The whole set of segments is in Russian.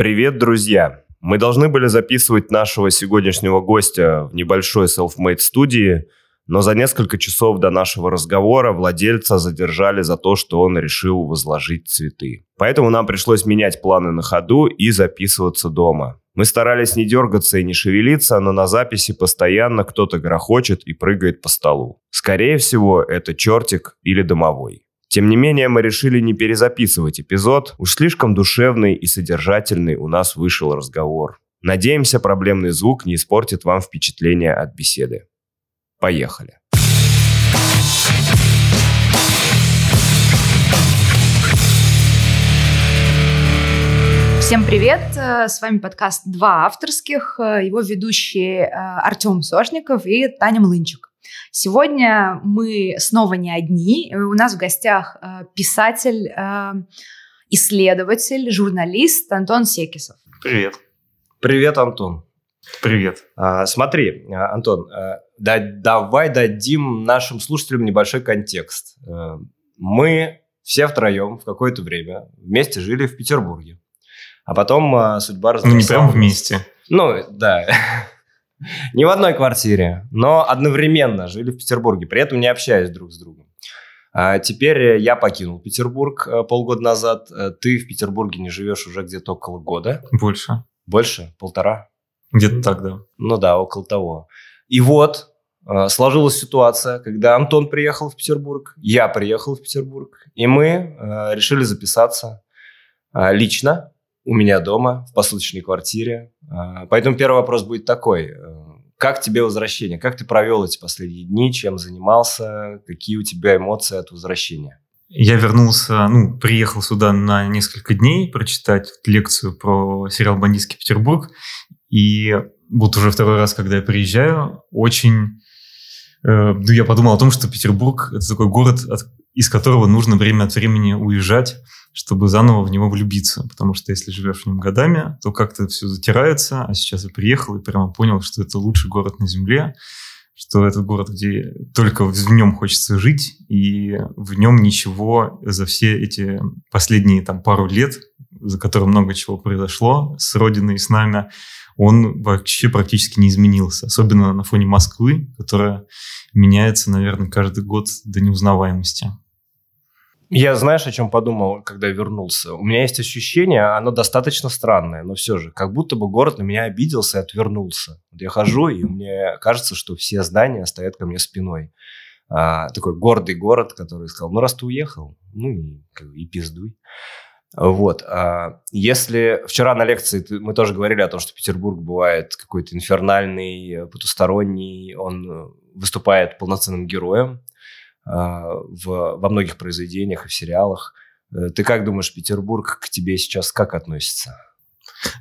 Привет, друзья! Мы должны были записывать нашего сегодняшнего гостя в небольшой self-made студии, но за несколько часов до нашего разговора владельца задержали за то, что он решил возложить цветы. Поэтому нам пришлось менять планы на ходу и записываться дома. Мы старались не дергаться и не шевелиться, но на записи постоянно кто-то грохочет и прыгает по столу. Скорее всего, это чертик или домовой. Тем не менее, мы решили не перезаписывать эпизод. Уж слишком душевный и содержательный у нас вышел разговор. Надеемся, проблемный звук не испортит вам впечатление от беседы. Поехали. Всем привет! С вами подкаст «Два авторских». Его ведущие э, Артем Сошников и Таня Млынчик. Сегодня мы снова не одни. У нас в гостях э, писатель, э, исследователь, журналист Антон Секисов. Привет. Привет, Антон. Привет. А, смотри, Антон, да, давай дадим нашим слушателям небольшой контекст. Мы все втроем в какое-то время вместе жили в Петербурге. А потом а, судьба разрисовала... Ну, не прям вместе. Ну, да. Не в одной квартире, но одновременно жили в Петербурге, при этом не общаясь друг с другом. А теперь я покинул Петербург э, полгода назад. Э, ты в Петербурге не живешь уже где-то около года. Больше. Больше? Полтора? Где-то так, да. Ну да, около того. И вот э, сложилась ситуация, когда Антон приехал в Петербург, я приехал в Петербург, и мы решили записаться лично у меня дома, в посуточной квартире. А, поэтому первый вопрос будет такой. Э, как тебе возвращение? Как ты провел эти последние дни? Чем занимался? Какие у тебя эмоции от возвращения? Я вернулся, ну, приехал сюда на несколько дней прочитать лекцию про сериал «Бандитский Петербург». И вот уже второй раз, когда я приезжаю, очень... Э, ну, я подумал о том, что Петербург – это такой город, от, из которого нужно время от времени уезжать, чтобы заново в него влюбиться. Потому что если живешь в нем годами, то как-то все затирается. А сейчас я приехал и прямо понял, что это лучший город на Земле, что это город, где только в нем хочется жить, и в нем ничего за все эти последние там пару лет, за которые много чего произошло с Родиной и с нами, он вообще практически не изменился. Особенно на фоне Москвы, которая меняется, наверное, каждый год до неузнаваемости. Я знаешь, о чем подумал, когда вернулся? У меня есть ощущение, оно достаточно странное, но все же, как будто бы город на меня обиделся и отвернулся. Вот я хожу, и мне кажется, что все здания стоят ко мне спиной. А, такой гордый город, который сказал, ну раз ты уехал, ну и, и пиздуй. Вот. А если вчера на лекции мы тоже говорили о том, что Петербург бывает какой-то инфернальный, потусторонний, он выступает полноценным героем, а, в, во многих произведениях и в сериалах. Э, ты как думаешь, Петербург к тебе сейчас как относится?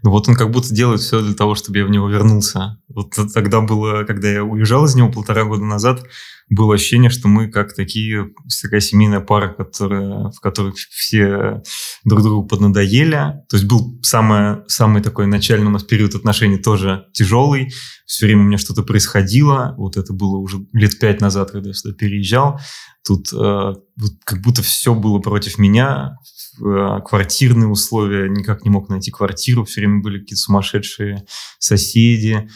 Ну вот он как будто делает все для того, чтобы я в него вернулся. Вот тогда было, когда я уезжал из него полтора года назад, было ощущение, что мы как такие, такая семейная пара, которая, в которой все друг другу поднадоели. То есть был самый, самый такой начальный у нас период отношений тоже тяжелый. Все время у меня что-то происходило. Вот это было уже лет пять назад, когда я сюда переезжал. Тут э, вот как будто все было против меня, квартирные условия, никак не мог найти квартиру, все время были какие-то сумасшедшие соседи,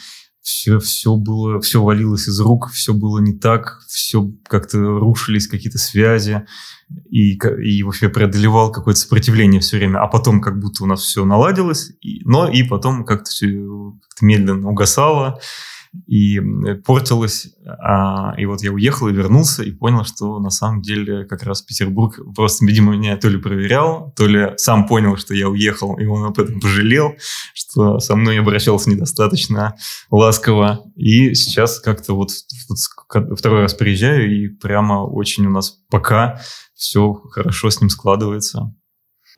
все, все было, все валилось из рук, все было не так, все как-то рушились какие-то связи, и, и вообще преодолевал какое-то сопротивление все время, а потом как будто у нас все наладилось, и, но и потом как-то все как медленно угасало, и портилось. А, и вот я уехал и вернулся, и понял, что на самом деле как раз Петербург просто, видимо, меня то ли проверял, то ли сам понял, что я уехал, и он об этом пожалел, что со мной обращался недостаточно ласково. И сейчас как-то вот, вот второй раз приезжаю, и прямо очень у нас пока все хорошо с ним складывается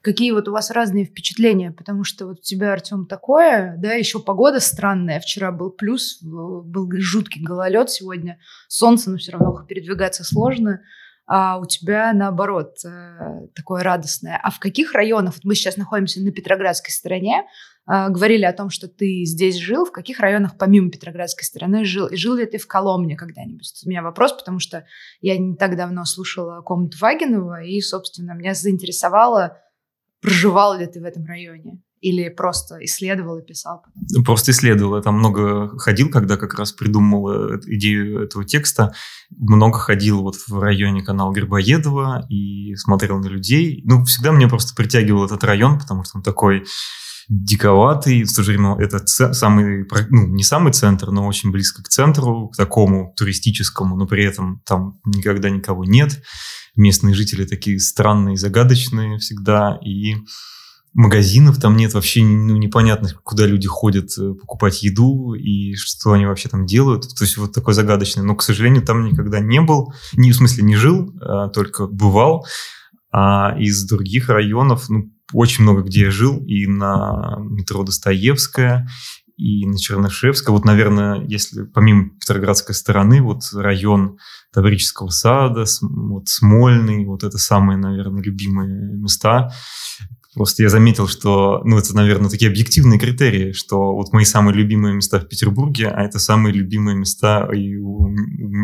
какие вот у вас разные впечатления, потому что вот у тебя, Артем, такое, да, еще погода странная, вчера был плюс, был жуткий гололед сегодня, солнце, но все равно передвигаться сложно, а у тебя наоборот э, такое радостное. А в каких районах, вот мы сейчас находимся на Петроградской стороне, э, говорили о том, что ты здесь жил, в каких районах помимо Петроградской стороны жил, и жил ли ты в Коломне когда-нибудь? У меня вопрос, потому что я не так давно слушала комнату Вагинова, и, собственно, меня заинтересовало, проживал ли ты в этом районе? Или просто исследовал и писал? Просто исследовал. Я там много ходил, когда как раз придумал э, идею этого текста. Много ходил вот в районе канала Грибоедова и смотрел на людей. Ну, всегда меня просто притягивал этот район, потому что он такой диковатый, в то же время это самый, ну, не самый центр, но очень близко к центру, к такому туристическому, но при этом там никогда никого нет. Местные жители такие странные, загадочные всегда, и магазинов там нет, вообще ну, непонятно, куда люди ходят э, покупать еду и что они вообще там делают. То есть вот такой загадочный. Но, к сожалению, там никогда не был, не, в смысле не жил, а только бывал. А из других районов, ну, очень много где я жил, и на метро Достоевская, и на Чернышевская. Вот, наверное, если помимо Петроградской стороны, вот район Таврического сада, вот Смольный, вот это самые, наверное, любимые места. Просто я заметил, что, ну, это, наверное, такие объективные критерии, что вот мои самые любимые места в Петербурге, а это самые любимые места и у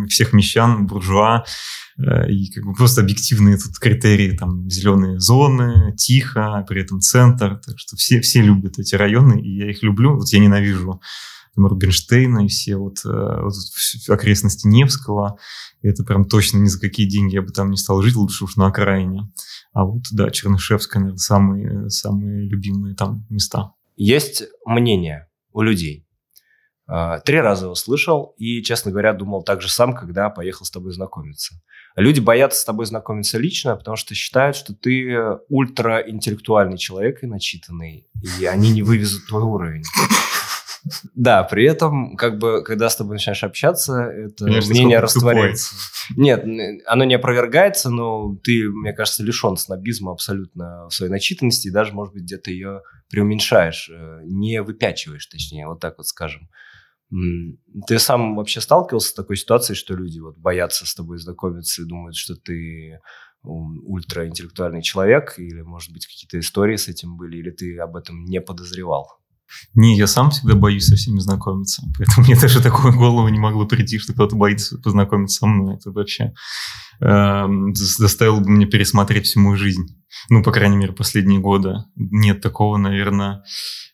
всех мещан, буржуа, и как бы просто объективные тут критерии, там, зеленые зоны, тихо, при этом центр, так что все, все любят эти районы, и я их люблю, вот я ненавижу Рубинштейна и все вот, э, вот окрестности Невского, это прям точно ни за какие деньги я бы там не стал жить, лучше уж на окраине. А вот, да, Чернышевская, наверное, самые, самые любимые там места. Есть мнение у людей. А, три раза его слышал и, честно говоря, думал так же сам, когда поехал с тобой знакомиться. Люди боятся с тобой знакомиться лично, потому что считают, что ты ультраинтеллектуальный человек и начитанный, и они не вывезут твой уровень. Да, при этом, как бы, когда с тобой начинаешь общаться, это Конечно, мнение растворяется. Нет, оно не опровергается, но ты, мне кажется, лишен снобизма абсолютно в своей начитанности, и даже, может быть, где-то ее преуменьшаешь, э, не выпячиваешь, точнее, вот так вот скажем. Ты сам вообще сталкивался с такой ситуацией, что люди вот боятся с тобой знакомиться и думают, что ты ультраинтеллектуальный человек, или, может быть, какие-то истории с этим были, или ты об этом не подозревал? Не, я сам всегда боюсь со всеми знакомиться. Поэтому мне даже такое в голову не могло прийти, что кто-то боится познакомиться со мной. Это вообще э, заставило бы мне пересмотреть всю мою жизнь. Ну, по крайней мере, последние годы. Нет такого, наверное,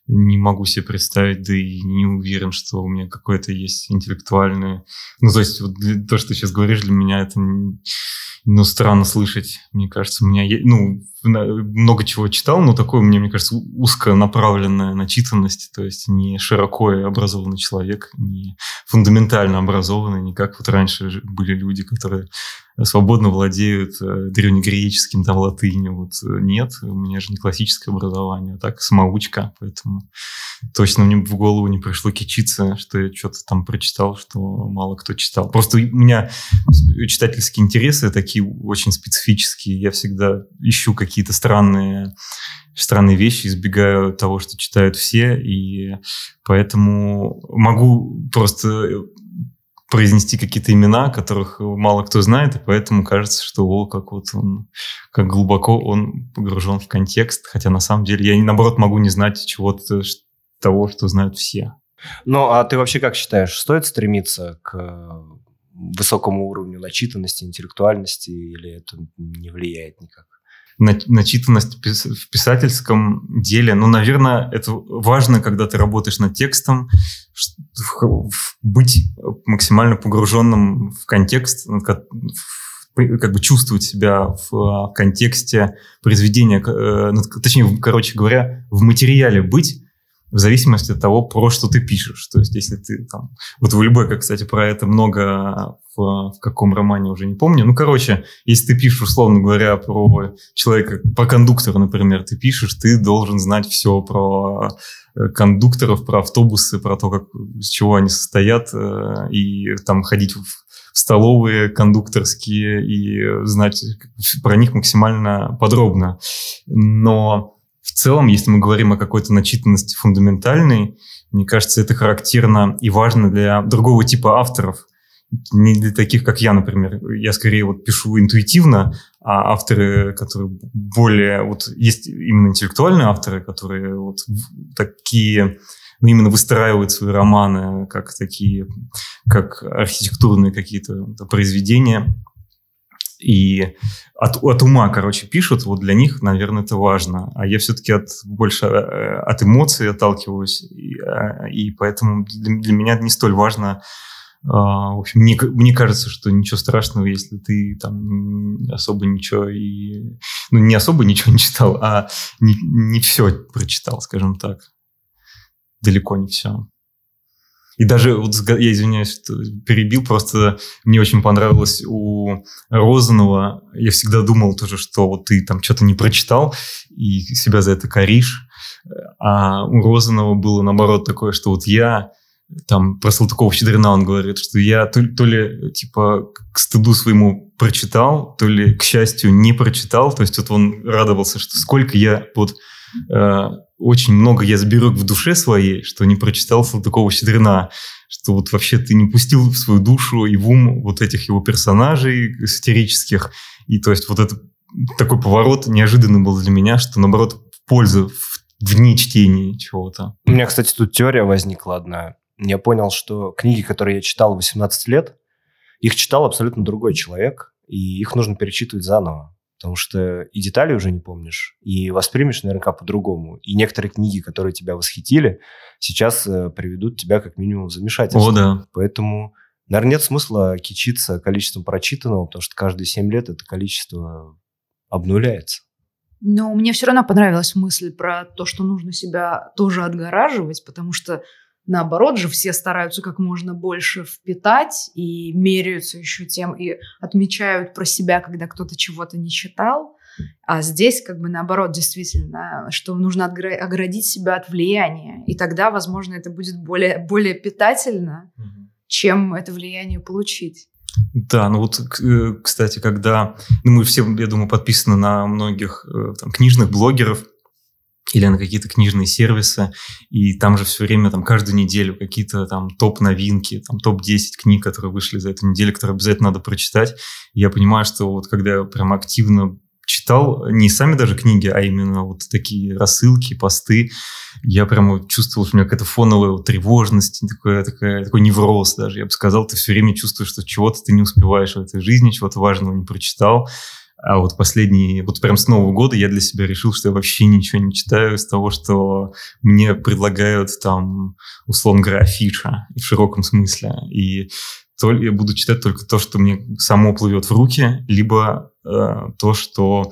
не могу себе представить, да и не уверен, что у меня какое-то есть интеллектуальное... Ну, то есть вот то, что ты сейчас говоришь, для меня это ну, странно слышать. Мне кажется, у меня есть, ну, много чего читал, но такое мне, мне кажется, узконаправленная начитанность, то есть не широко образованный человек, не фундаментально образованный, не как вот раньше были люди, которые свободно владеют э, древнегреческим, там, латынью. Вот э, нет, у меня же не классическое образование, а так самоучка, поэтому точно мне в голову не пришло кичиться, что я что-то там прочитал, что мало кто читал. Просто у меня читательские интересы такие очень специфические. Я всегда ищу какие-то странные странные вещи, избегаю того, что читают все, и поэтому могу просто произнести какие-то имена, которых мало кто знает, и поэтому кажется, что о, как вот он, как глубоко он погружен в контекст, хотя на самом деле я, наоборот, могу не знать чего-то, того, что знают все. Ну, а ты вообще как считаешь, стоит стремиться к высокому уровню начитанности, интеллектуальности, или это не влияет никак? Начитанность в писательском деле. Ну, наверное, это важно, когда ты работаешь над текстом, быть максимально погруженным в контекст, как бы чувствовать себя в контексте произведения, э, точнее, короче говоря, в материале быть, в зависимости от того, про что ты пишешь. То есть, если ты там... Вот в любой, как, кстати, про это много в, в каком романе, уже не помню. Ну, короче, если ты пишешь, условно говоря, про человека, про кондуктора, например, ты пишешь, ты должен знать все про э, кондукторов, про автобусы, про то, как, с чего они состоят, э, и там ходить в столовые кондукторские и знать про них максимально подробно. Но в целом, если мы говорим о какой-то начитанности фундаментальной, мне кажется, это характерно и важно для другого типа авторов. Не для таких, как я, например. Я скорее вот пишу интуитивно, а авторы, которые более... Вот есть именно интеллектуальные авторы, которые вот такие ну, именно выстраивают свои романы как такие, как архитектурные какие-то произведения. И от, от ума, короче, пишут, вот для них, наверное, это важно. А я все-таки от, больше э, от эмоций отталкиваюсь, и, э, и поэтому для, для меня не столь важно а, в общем, мне, мне кажется, что ничего страшного, если ты там особо ничего и... Ну, не особо ничего не читал, а не, не все прочитал, скажем так. Далеко не все. И даже, вот я извиняюсь, что перебил, просто мне очень понравилось у Розанова. Я всегда думал тоже, что вот ты там что-то не прочитал и себя за это коришь. А у Розанова было наоборот такое, что вот я там про Салтыкова-Щедрина он говорит, что я то, то ли типа к стыду своему прочитал, то ли к счастью не прочитал. То есть вот он радовался, что сколько я вот очень много я сберег в душе своей, что не прочитал Салтыкова-Щедрина, что вот вообще ты не пустил в свою душу и в ум вот этих его персонажей сатирических. И то есть вот это такой поворот неожиданный был для меня, что наоборот в пользу в, вне чтения чего-то. У меня, кстати, тут теория возникла одна. Я понял, что книги, которые я читал в 18 лет, их читал абсолютно другой человек, и их нужно перечитывать заново потому что и детали уже не помнишь, и воспримешь наверняка по-другому. И некоторые книги, которые тебя восхитили, сейчас э, приведут тебя как минимум в замешательство. О, да. Поэтому, наверное, нет смысла кичиться количеством прочитанного, потому что каждые 7 лет это количество обнуляется. Но мне все равно понравилась мысль про то, что нужно себя тоже отгораживать, потому что Наоборот же, все стараются как можно больше впитать и меряются еще тем, и отмечают про себя, когда кто-то чего-то не читал. А здесь как бы наоборот, действительно, что нужно оградить себя от влияния. И тогда, возможно, это будет более, более питательно, угу. чем это влияние получить. Да, ну вот, э, кстати, когда ну мы все, я думаю, подписаны на многих э, там, книжных блогеров, или на какие-то книжные сервисы, и там же все время, там, каждую неделю какие-то там топ-новинки, там, топ-10 книг, которые вышли за эту неделю, которые обязательно надо прочитать. И я понимаю, что вот когда я прям активно читал не сами даже книги, а именно вот такие рассылки, посты, я прямо чувствовал, что у меня какая-то фоновая вот тревожность, такая, такая, такой невроз даже, я бы сказал, ты все время чувствуешь, что чего-то ты не успеваешь в этой жизни, чего-то важного не прочитал, а вот последние, вот прям с Нового года я для себя решил, что я вообще ничего не читаю из того, что мне предлагают там, условно говоря, афиша в широком смысле. И то я буду читать только то, что мне само плывет в руки, либо э, то, что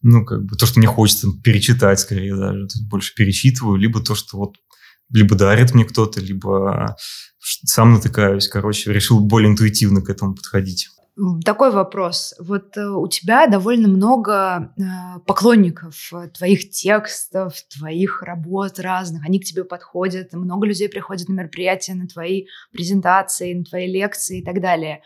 ну, как бы то, что мне хочется перечитать скорее даже, больше перечитываю, либо то, что вот либо дарит мне кто-то, либо сам натыкаюсь. Короче, решил более интуитивно к этому подходить. Такой вопрос. Вот э, у тебя довольно много э, поклонников э, твоих текстов, твоих работ разных. Они к тебе подходят. Много людей приходят на мероприятия, на твои презентации, на твои лекции и так далее.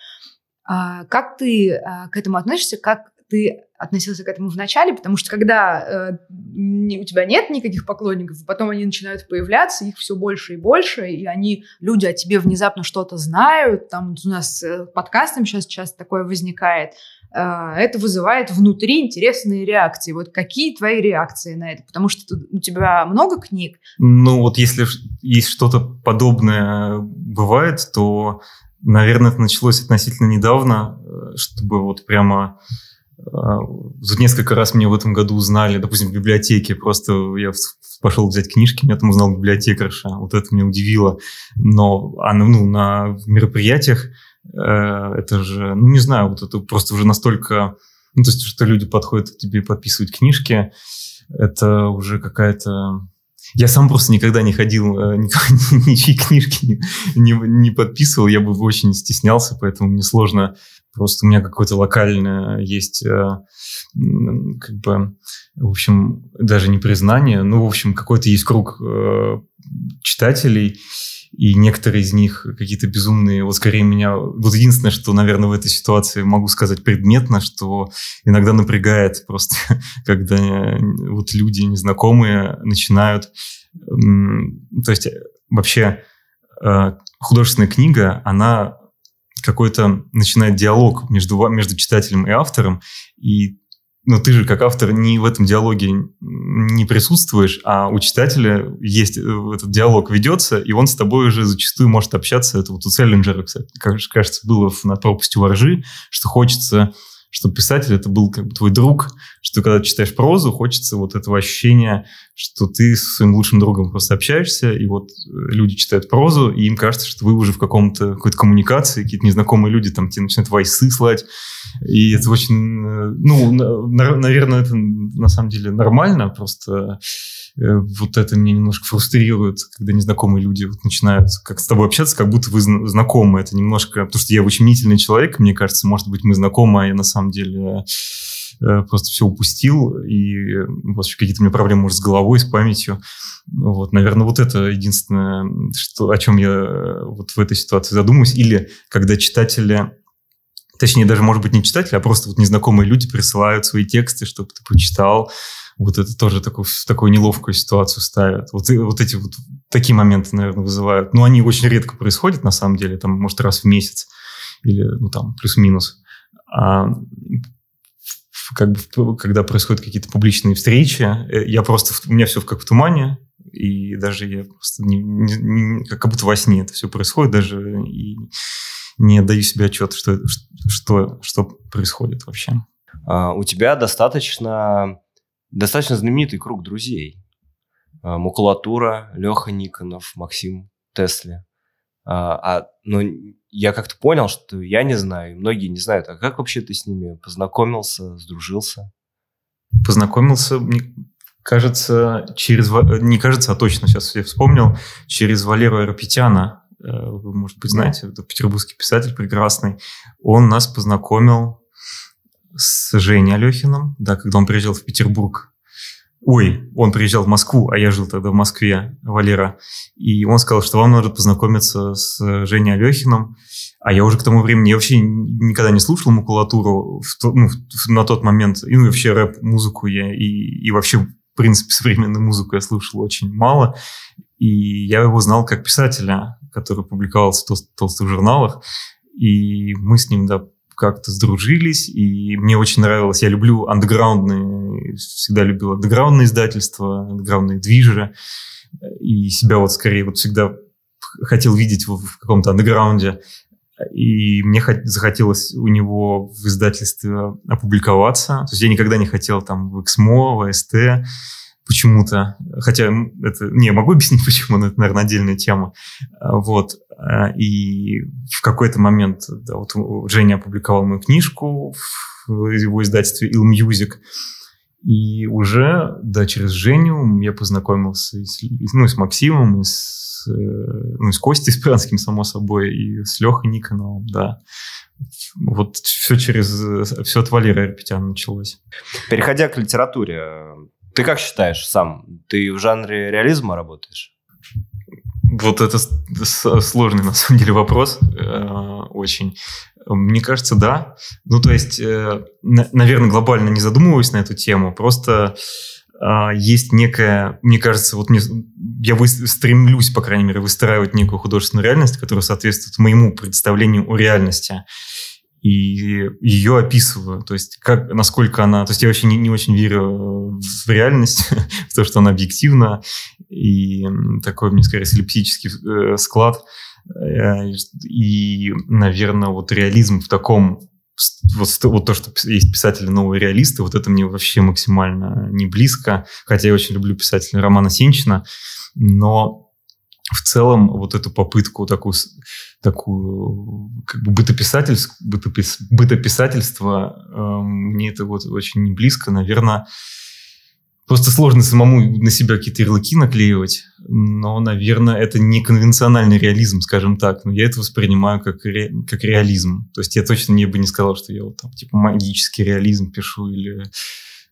А как ты к этому относишься? Как ты относился к этому в начале, потому что когда э, у тебя нет никаких поклонников, потом они начинают появляться, их все больше и больше, и они, люди о тебе внезапно что-то знают, там у нас э, подкастом сейчас часто такое возникает, э, это вызывает внутри интересные реакции. Вот какие твои реакции на это? Потому что у тебя много книг. Ну вот если есть что-то подобное бывает, то, наверное, это началось относительно недавно, э, чтобы вот прямо а, несколько раз мне в этом году узнали, допустим, в библиотеке, просто я пошел взять книжки, меня там узнал библиотекарша, вот это меня удивило. Но а, ну, на мероприятиях э, это же, ну не знаю, вот это просто уже настолько, ну то есть, что люди подходят к тебе и подписывают книжки, это уже какая-то... Я сам просто никогда не ходил, э, ничьи книжки не, не, не подписывал, я бы очень стеснялся, поэтому мне сложно Просто у меня какое-то локальное есть, э, как бы, в общем, даже не признание, ну, в общем, какой-то есть круг э, читателей, и некоторые из них какие-то безумные, вот скорее меня, вот единственное, что, наверное, в этой ситуации могу сказать предметно, что иногда напрягает просто, когда вот люди незнакомые начинают, то есть вообще э, художественная книга, она какой-то начинает диалог между, между читателем и автором, и но ты же как автор не в этом диалоге не присутствуешь, а у читателя есть э, этот диалог ведется, и он с тобой уже зачастую может общаться. Это вот у Селлинджера, кстати, кажется, было на пропасти воржи, что хочется что писатель это был как бы твой друг, что когда читаешь прозу, хочется вот этого ощущения, что ты со своим лучшим другом просто общаешься, и вот э, люди читают прозу, и им кажется, что вы уже в каком-то какой-то коммуникации, какие-то незнакомые люди там тебе начинают войсы слать, и это очень, э, ну, на, наверное, это на самом деле нормально, просто вот это меня немножко фрустрирует, когда незнакомые люди вот начинают как с тобой общаться, как будто вы знакомы. Это немножко... Потому что я очень мнительный человек, мне кажется, может быть, мы знакомы, а я на самом деле э, просто все упустил, и вообще какие-то у меня проблемы, может, с головой, с памятью. Вот, наверное, вот это единственное, что, о чем я э, вот в этой ситуации задумываюсь. Или когда читатели точнее, даже, может быть, не читатели, а просто вот незнакомые люди присылают свои тексты, чтобы ты прочитал, вот это тоже такую, в такую неловкую ситуацию ставят. Вот, вот эти вот такие моменты, наверное, вызывают. Но они очень редко происходят, на самом деле, там, может, раз в месяц или, ну, там, плюс-минус. А как бы, когда происходят какие-то публичные встречи, э, я просто, у меня все как в тумане, и даже я просто не, не, не, как будто во сне это все происходит, даже и не даю себе отчет, что, что, что происходит вообще. А, у тебя достаточно достаточно знаменитый круг друзей. А, макулатура, Леха Никонов, Максим Тесли. А, а, но я как-то понял, что я не знаю, многие не знают. А как вообще ты с ними познакомился, сдружился? Познакомился, мне кажется, через... Не кажется, а точно сейчас я вспомнил. Через Валеру Арапетяна. Э, вы, может быть, знаете, это петербургский писатель прекрасный. Он нас познакомил с Женей Алехиным, да, когда он приезжал в Петербург. Ой, он приезжал в Москву, а я жил тогда в Москве, Валера. И он сказал, что вам надо познакомиться с Женей Алехиным. А я уже к тому времени, я вообще никогда не слушал макулатуру в, ну, на тот момент. И ну, вообще рэп-музыку я и, и вообще, в принципе, современную музыку я слушал очень мало. И я его знал как писателя, который публиковался в толстых журналах. И мы с ним, да, как-то сдружились, и мне очень нравилось, я люблю андеграундные, всегда любил андеграундные издательства, андеграундные движи, и себя вот скорее вот всегда хотел видеть в, в каком-то андеграунде, и мне захотелось у него в издательстве опубликоваться. То есть я никогда не хотел там в Эксмо, в АСТ почему-то. Хотя это... Не, могу объяснить, почему, но это, наверное, отдельная тема. Вот. А, и в какой-то момент да, вот Женя опубликовал мою книжку в его издательстве Il Music. И уже, да, через Женю я познакомился с, ну, с Максимом, и с, э, ну, с Костей Спиранским, само собой, и с Лехой Никоновым, да. Вот все через... Все от Валерия Арпетяна началось. Переходя к литературе, ты как считаешь сам? Ты в жанре реализма работаешь? Вот это сложный, на самом деле, вопрос. Э, очень. Мне кажется, да. Ну, то есть, э, наверное, глобально не задумываюсь на эту тему. Просто э, есть некая, мне кажется, вот мне, я вы, стремлюсь, по крайней мере, выстраивать некую художественную реальность, которая соответствует моему представлению о реальности и ее описываю. То есть, как, насколько она... То есть, я вообще не, не очень верю в реальность, в то, что она объективна, и такой, мне скорее, слепсический э, склад. Э, и, наверное, вот реализм в таком... Вот, вот то, что есть писатели новые реалисты, вот это мне вообще максимально не близко. Хотя я очень люблю писателя Романа Сенчина, но в целом вот эту попытку такую, такую как бы бытописательств, бытопис, бытописательство, э, мне это вот очень не близко, наверное, просто сложно самому на себя какие-то ярлыки наклеивать, но, наверное, это не конвенциональный реализм, скажем так, но я это воспринимаю как, ре, как реализм. То есть я точно не бы не сказал, что я вот там типа магический реализм пишу или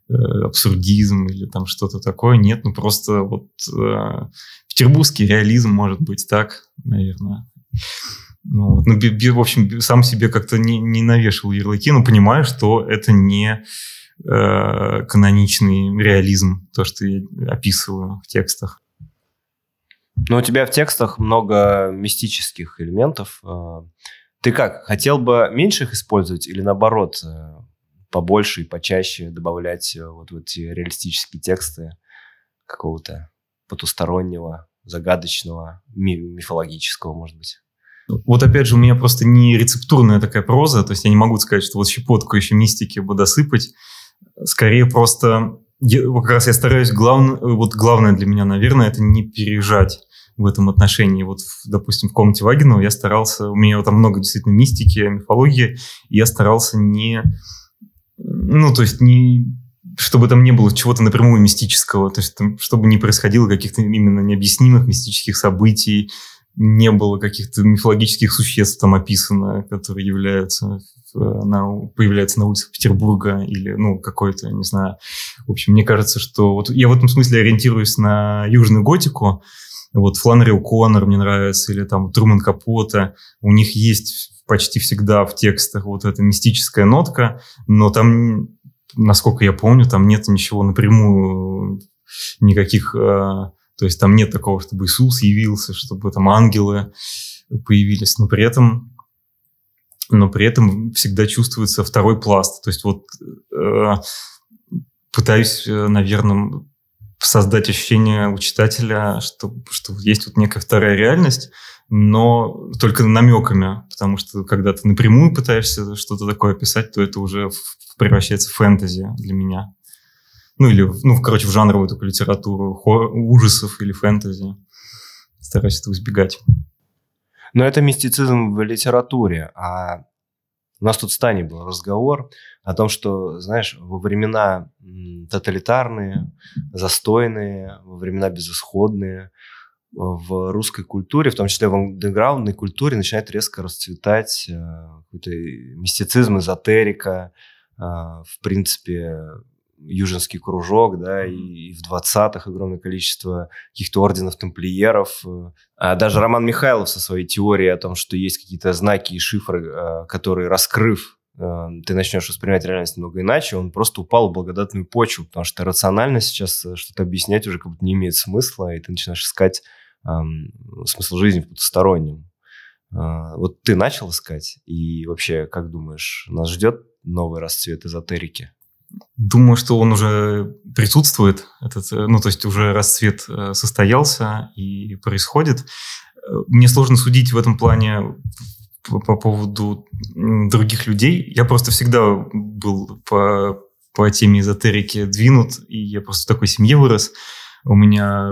э, абсурдизм или там что-то такое. Нет, ну просто вот э, петербургский реализм, может быть, так, наверное. Ну, ну, в общем, сам себе как-то не, не навешал ярлыки, но понимаю, что это не э, каноничный реализм, то, что я описываю в текстах. Ну, у тебя в текстах много мистических элементов. Э, ты как, хотел бы меньше их использовать или наоборот, э, побольше и почаще добавлять э, вот, вот эти реалистические тексты какого-то потустороннего, загадочного, ми- мифологического, может быть? Вот опять же, у меня просто не рецептурная такая проза, то есть я не могу сказать, что вот щепотку еще мистики бы досыпать. Скорее просто, я, как раз я стараюсь, главное, вот главное для меня, наверное, это не пережать в этом отношении. Вот, допустим, в комнате Вагинова я старался, у меня там много действительно мистики, мифологии, и я старался не, ну, то есть не чтобы там не было чего-то напрямую мистического, то есть там, чтобы не происходило каких-то именно необъяснимых мистических событий, не было каких-то мифологических существ там описано, которые являются на, появляются на улицах Петербурга или, ну, какой-то, не знаю. В общем, мне кажется, что вот я в этом смысле ориентируюсь на южную готику. Вот Фланри Коннор мне нравится, или там Труман Капота. У них есть почти всегда в текстах вот эта мистическая нотка, но там, насколько я помню, там нет ничего напрямую, никаких э, то есть там нет такого, чтобы Иисус явился, чтобы там ангелы появились, но при этом, но при этом всегда чувствуется второй пласт. То есть вот э, пытаюсь, э, наверное, создать ощущение у читателя, что, что есть вот некая вторая реальность, но только намеками, потому что когда ты напрямую пытаешься что-то такое описать, то это уже превращается в фэнтези для меня ну или, ну, короче, в жанровую такую литературу, хор, ужасов или фэнтези. Стараюсь этого избегать. Но это мистицизм в литературе, а у нас тут в Стане был разговор о том, что, знаешь, во времена тоталитарные, застойные, во времена безысходные, в русской культуре, в том числе в андеграундной культуре, начинает резко расцветать э, какой-то мистицизм, эзотерика, э, в принципе, Южинский кружок, да, и, в 20-х огромное количество каких-то орденов тамплиеров. А даже Роман Михайлов со своей теорией о том, что есть какие-то знаки и шифры, э, которые, раскрыв, э, ты начнешь воспринимать реальность немного иначе, он просто упал в благодатную почву, потому что рационально сейчас э, что-то объяснять уже как будто не имеет смысла, и ты начинаешь искать эм, смысл жизни в потустороннем. Э, вот ты начал искать, и вообще, как думаешь, нас ждет новый расцвет эзотерики? Думаю, что он уже присутствует, этот, э, ну, то есть уже расцвет э, состоялся и происходит. Мне сложно судить в этом плане по, по поводу других людей. Я просто всегда был по, по теме эзотерики двинут, и я просто в такой семье вырос. У меня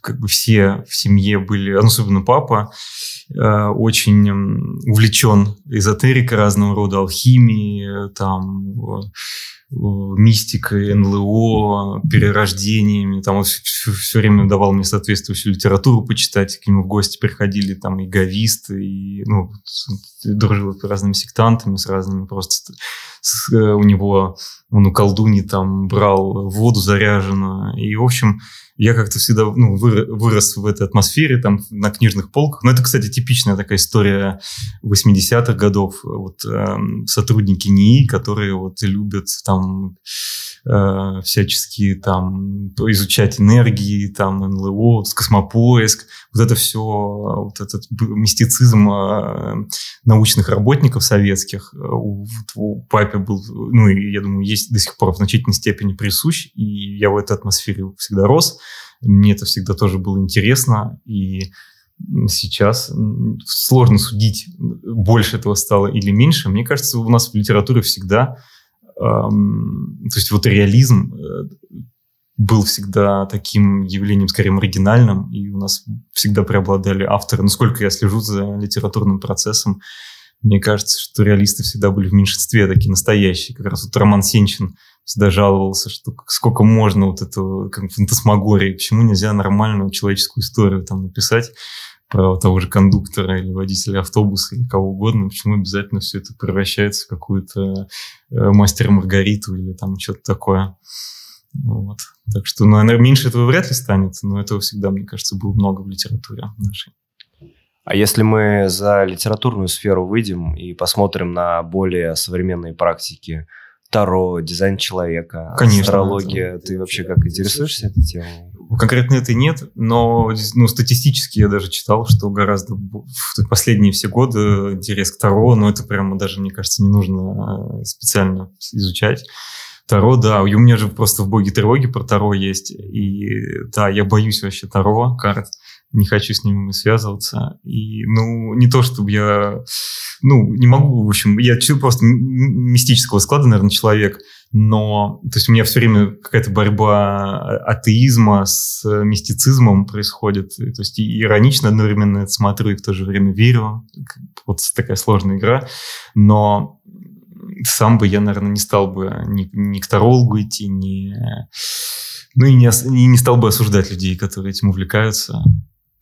как бы все в семье были, особенно папа, э, очень увлечен эзотерикой разного рода, алхимией, там мистикой, НЛО, перерождениями. Там он все, все время давал мне соответствующую литературу почитать. К нему в гости приходили там и говисты, и ну, дружил с разными сектантами, с разными просто... С, э, у него, он у колдуни там брал воду заряженную. И, в общем, я как-то всегда ну, вырос в этой атмосфере, там, на книжных полках. Но это, кстати, типичная такая история 80-х годов. Вот э, сотрудники НИИ, которые вот любят там э, всячески там изучать энергии, там НЛО, космопоиск, вот это все, вот этот мистицизм э, научных работников советских у, у папе был, ну я думаю, есть до сих пор в значительной степени присущ, и я в этой атмосфере всегда рос. Мне это всегда тоже было интересно, и сейчас сложно судить, больше этого стало или меньше. Мне кажется, у нас в литературе всегда, эм, то есть вот реализм э, был всегда таким явлением, скорее, маргинальным, и у нас всегда преобладали авторы. Насколько я слежу за литературным процессом, мне кажется, что реалисты всегда были в меньшинстве, такие настоящие. Как раз вот Роман Сенчин всегда жаловался, что сколько можно вот этого как фантасмагории, почему нельзя нормальную человеческую историю там написать про того же кондуктора или водителя автобуса или кого угодно, почему обязательно все это превращается в какую-то э, мастера Маргариту или там что-то такое. Вот. Так что, ну, наверное, меньше этого вряд ли станет, но этого всегда, мне кажется, было много в литературе нашей. А если мы за литературную сферу выйдем и посмотрим на более современные практики, Таро, дизайн человека, Конечно, астрология, это, ты вообще как интересуешься этой темой? Конкретно это нет, но ну, статистически я даже читал, что гораздо в последние все годы интерес к Таро, но это прямо даже, мне кажется, не нужно а, специально изучать. Таро, да, у меня же просто в боге тревоги про Таро есть. И да, я боюсь вообще Таро карт. Не хочу с ними связываться. И, ну, не то, чтобы я, ну, не могу, в общем, я просто мистического склада, наверное, человек, но, то есть у меня все время какая-то борьба атеизма с мистицизмом происходит, то есть и иронично одновременно это смотрю и в то же время верю, вот такая сложная игра, но сам бы я, наверное, не стал бы ни, ни к тарологу идти, ни, ну и не, не стал бы осуждать людей, которые этим увлекаются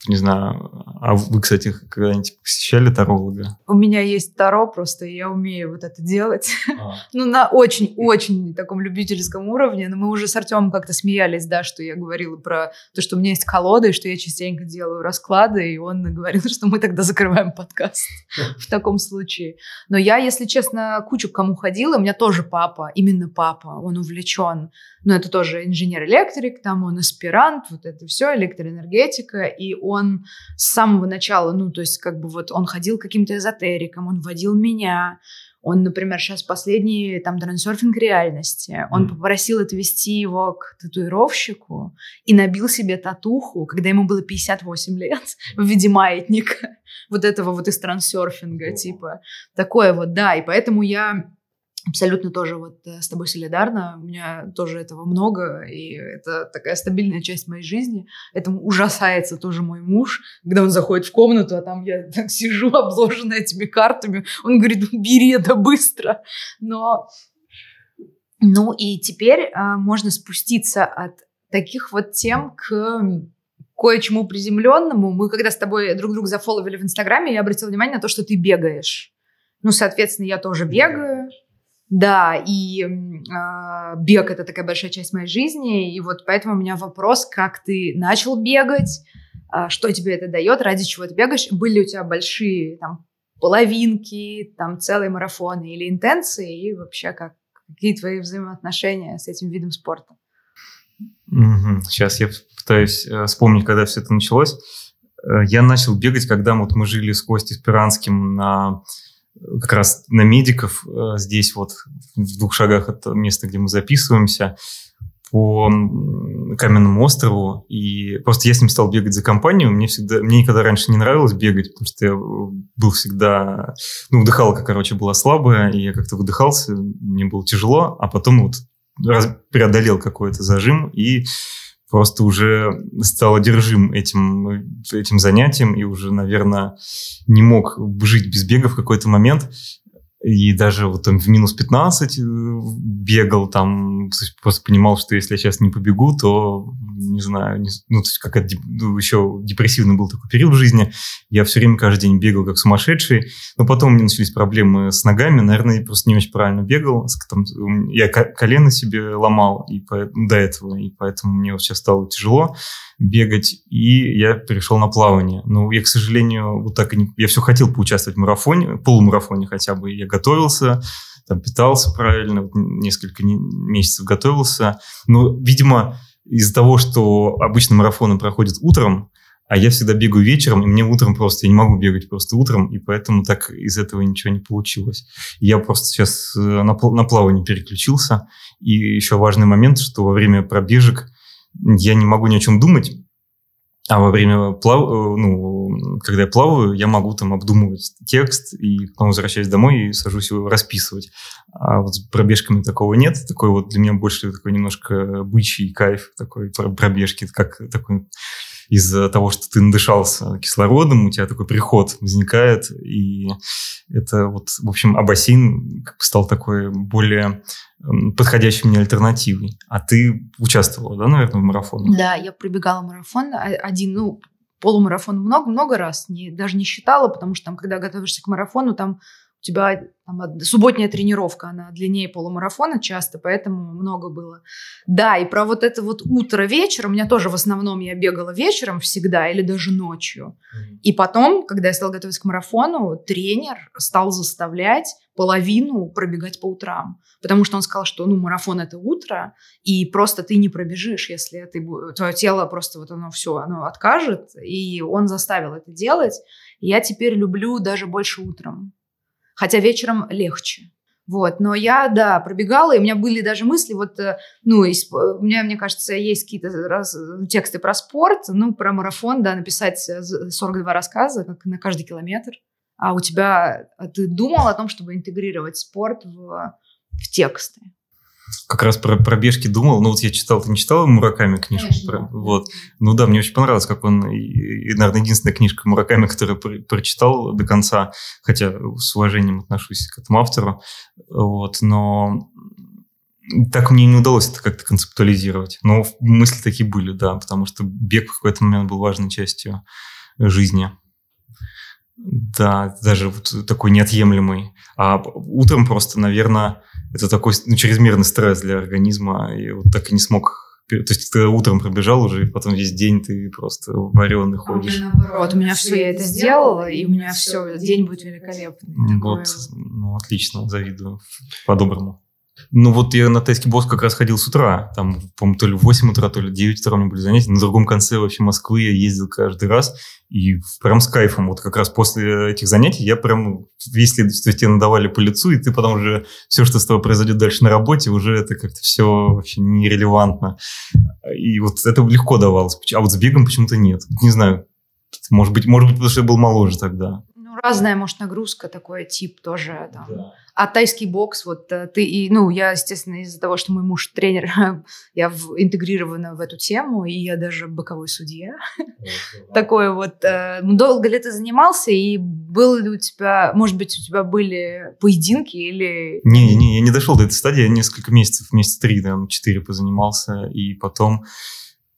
не знаю, а вы, кстати, когда-нибудь посещали таролога? У меня есть таро, просто я умею вот это делать. А. ну, на очень-очень таком любительском уровне. Но мы уже с Артемом как-то смеялись, да, что я говорила про то, что у меня есть колода, и что я частенько делаю расклады, и он говорил, что мы тогда закрываем подкаст в таком случае. Но я, если честно, кучу к кому ходила, у меня тоже папа, именно папа, он увлечен но это тоже инженер-электрик, там он аспирант, вот это все, электроэнергетика, и он с самого начала, ну, то есть как бы вот он ходил каким-то эзотериком, он водил меня, он, например, сейчас последний там трансерфинг реальности. Он mm. попросил отвести его к татуировщику и набил себе татуху, когда ему было 58 лет, в виде маятника. Вот этого вот из трансерфинга, типа. Такое вот, да. И поэтому я абсолютно тоже вот э, с тобой солидарна. У меня тоже этого много, и это такая стабильная часть моей жизни. Этому ужасается тоже мой муж, когда он заходит в комнату, а там я так сижу, обложенная этими картами. Он говорит, бери это быстро. Но... Ну и теперь а, можно спуститься от таких вот тем к кое-чему приземленному. Мы когда с тобой друг друга зафоловили в Инстаграме, я обратила внимание на то, что ты бегаешь. Ну, соответственно, я тоже бегаю. Да, и э, бег это такая большая часть моей жизни, и вот поэтому у меня вопрос, как ты начал бегать, э, что тебе это дает, ради чего ты бегаешь, были у тебя большие там половинки, там целые марафоны или интенции, и вообще как какие твои взаимоотношения с этим видом спорта? Угу. Сейчас я пытаюсь э, вспомнить, когда все это началось. Э, я начал бегать, когда вот мы жили с Костей Спиранским на как раз на медиков э, здесь вот в двух шагах от места, где мы записываемся, по Каменному острову, и просто я с ним стал бегать за компанию. Мне всегда, мне никогда раньше не нравилось бегать, потому что я был всегда, ну, вдыхалка, короче, была слабая, и я как-то выдыхался, мне было тяжело, а потом вот раз, преодолел какой-то зажим и просто уже стал одержим этим, этим занятием и уже, наверное, не мог жить без бега в какой-то момент и даже вот там в минус 15 э, бегал там, просто понимал, что если я сейчас не побегу, то, не знаю, не, ну, то есть как ну, еще депрессивный был такой период в жизни, я все время каждый день бегал как сумасшедший, но потом у меня начались проблемы с ногами, наверное, я просто не очень правильно бегал, там, я колено себе ломал и по, до этого, и поэтому мне вот сейчас стало тяжело, бегать, и я перешел на плавание. Но я, к сожалению, вот так и не... Я все хотел поучаствовать в марафоне, полумарафоне хотя бы. Я готовился, там питался правильно, несколько месяцев готовился. Но, видимо, из-за того, что обычно марафоны проходят утром, а я всегда бегаю вечером, и мне утром просто, я не могу бегать просто утром, и поэтому так из этого ничего не получилось. Я просто сейчас э, на, на плавание переключился. И еще важный момент, что во время пробежек я не могу ни о чем думать, а во время плав... Э, ну, когда я плаваю, я могу там обдумывать текст и потом возвращаюсь домой и сажусь его расписывать. А вот с пробежками такого нет. Такой вот для меня больше такой немножко бычий кайф такой пробежки, как такой из-за того, что ты надышался кислородом, у тебя такой приход возникает, и это вот, в общем, а бассейн стал такой более подходящей мне альтернативой. А ты участвовала, да, наверное, в марафоне? Да, я пробегала марафон один, ну, полумарафон много-много раз, не, даже не считала, потому что там, когда готовишься к марафону, там у тебя там, субботняя тренировка, она длиннее полумарафона часто, поэтому много было. Да, и про вот это вот утро вечер, у меня тоже в основном я бегала вечером всегда или даже ночью. Mm-hmm. И потом, когда я стала готовиться к марафону, тренер стал заставлять половину пробегать по утрам. Потому что он сказал, что ну, марафон это утро, и просто ты не пробежишь, если ты, твое тело просто вот оно все, оно откажет. И он заставил это делать. И я теперь люблю даже больше утром. Хотя вечером легче. Вот, но я, да, пробегала, и у меня были даже мысли, вот, э, ну, из, у меня, мне кажется, есть какие-то раз, тексты про спорт, ну, про марафон, да, написать 42 рассказа как на каждый километр. А у тебя, а ты думал о том, чтобы интегрировать спорт в, в тексты? Как раз про пробежки думал. Ну, вот я читал, ты не читал Мураками книжку? Конечно, про, Вот. Ну да, мне очень понравилось, как он, и, и, наверное, единственная книжка Мураками, которую про прочитал до конца, хотя с уважением отношусь к этому автору. Вот, но так мне не удалось это как-то концептуализировать. Но мысли такие были, да, потому что бег в какой-то момент был важной частью жизни. Да, даже вот такой неотъемлемый. А утром просто, наверное, это такой ну, чрезмерный стресс для организма, и вот так и не смог то есть ты утром пробежал уже, и потом весь день ты просто вареный а ходишь. Вот, у меня все, я это сделала, и у меня все, день будет великолепный. Вот, ну, отлично, завидую, по-доброму. Ну вот я на тайский босс как раз ходил с утра. Там, по-моему, то ли в 8 утра, то ли в 9 утра у меня были занятия. На другом конце вообще Москвы я ездил каждый раз. И прям с кайфом. Вот как раз после этих занятий я прям весь следующий тебе надавали по лицу, и ты потом уже все, что с тобой произойдет дальше на работе, уже это как-то все вообще нерелевантно. И вот это легко давалось. А вот с бегом почему-то нет. Не знаю. Может быть, может быть, потому что я был моложе тогда разная, может, нагрузка, такой тип тоже. Там. Да. А тайский бокс, вот э, ты и, ну, я, естественно, из-за того, что мой муж тренер, я в, интегрирована в эту тему, и я даже боковой судья. Такой вот. Э, долго ли ты занимался, и был ли у тебя, может быть, у тебя были поединки или... Не, не, я не дошел до этой стадии, я несколько месяцев, месяца три, там, четыре позанимался, и потом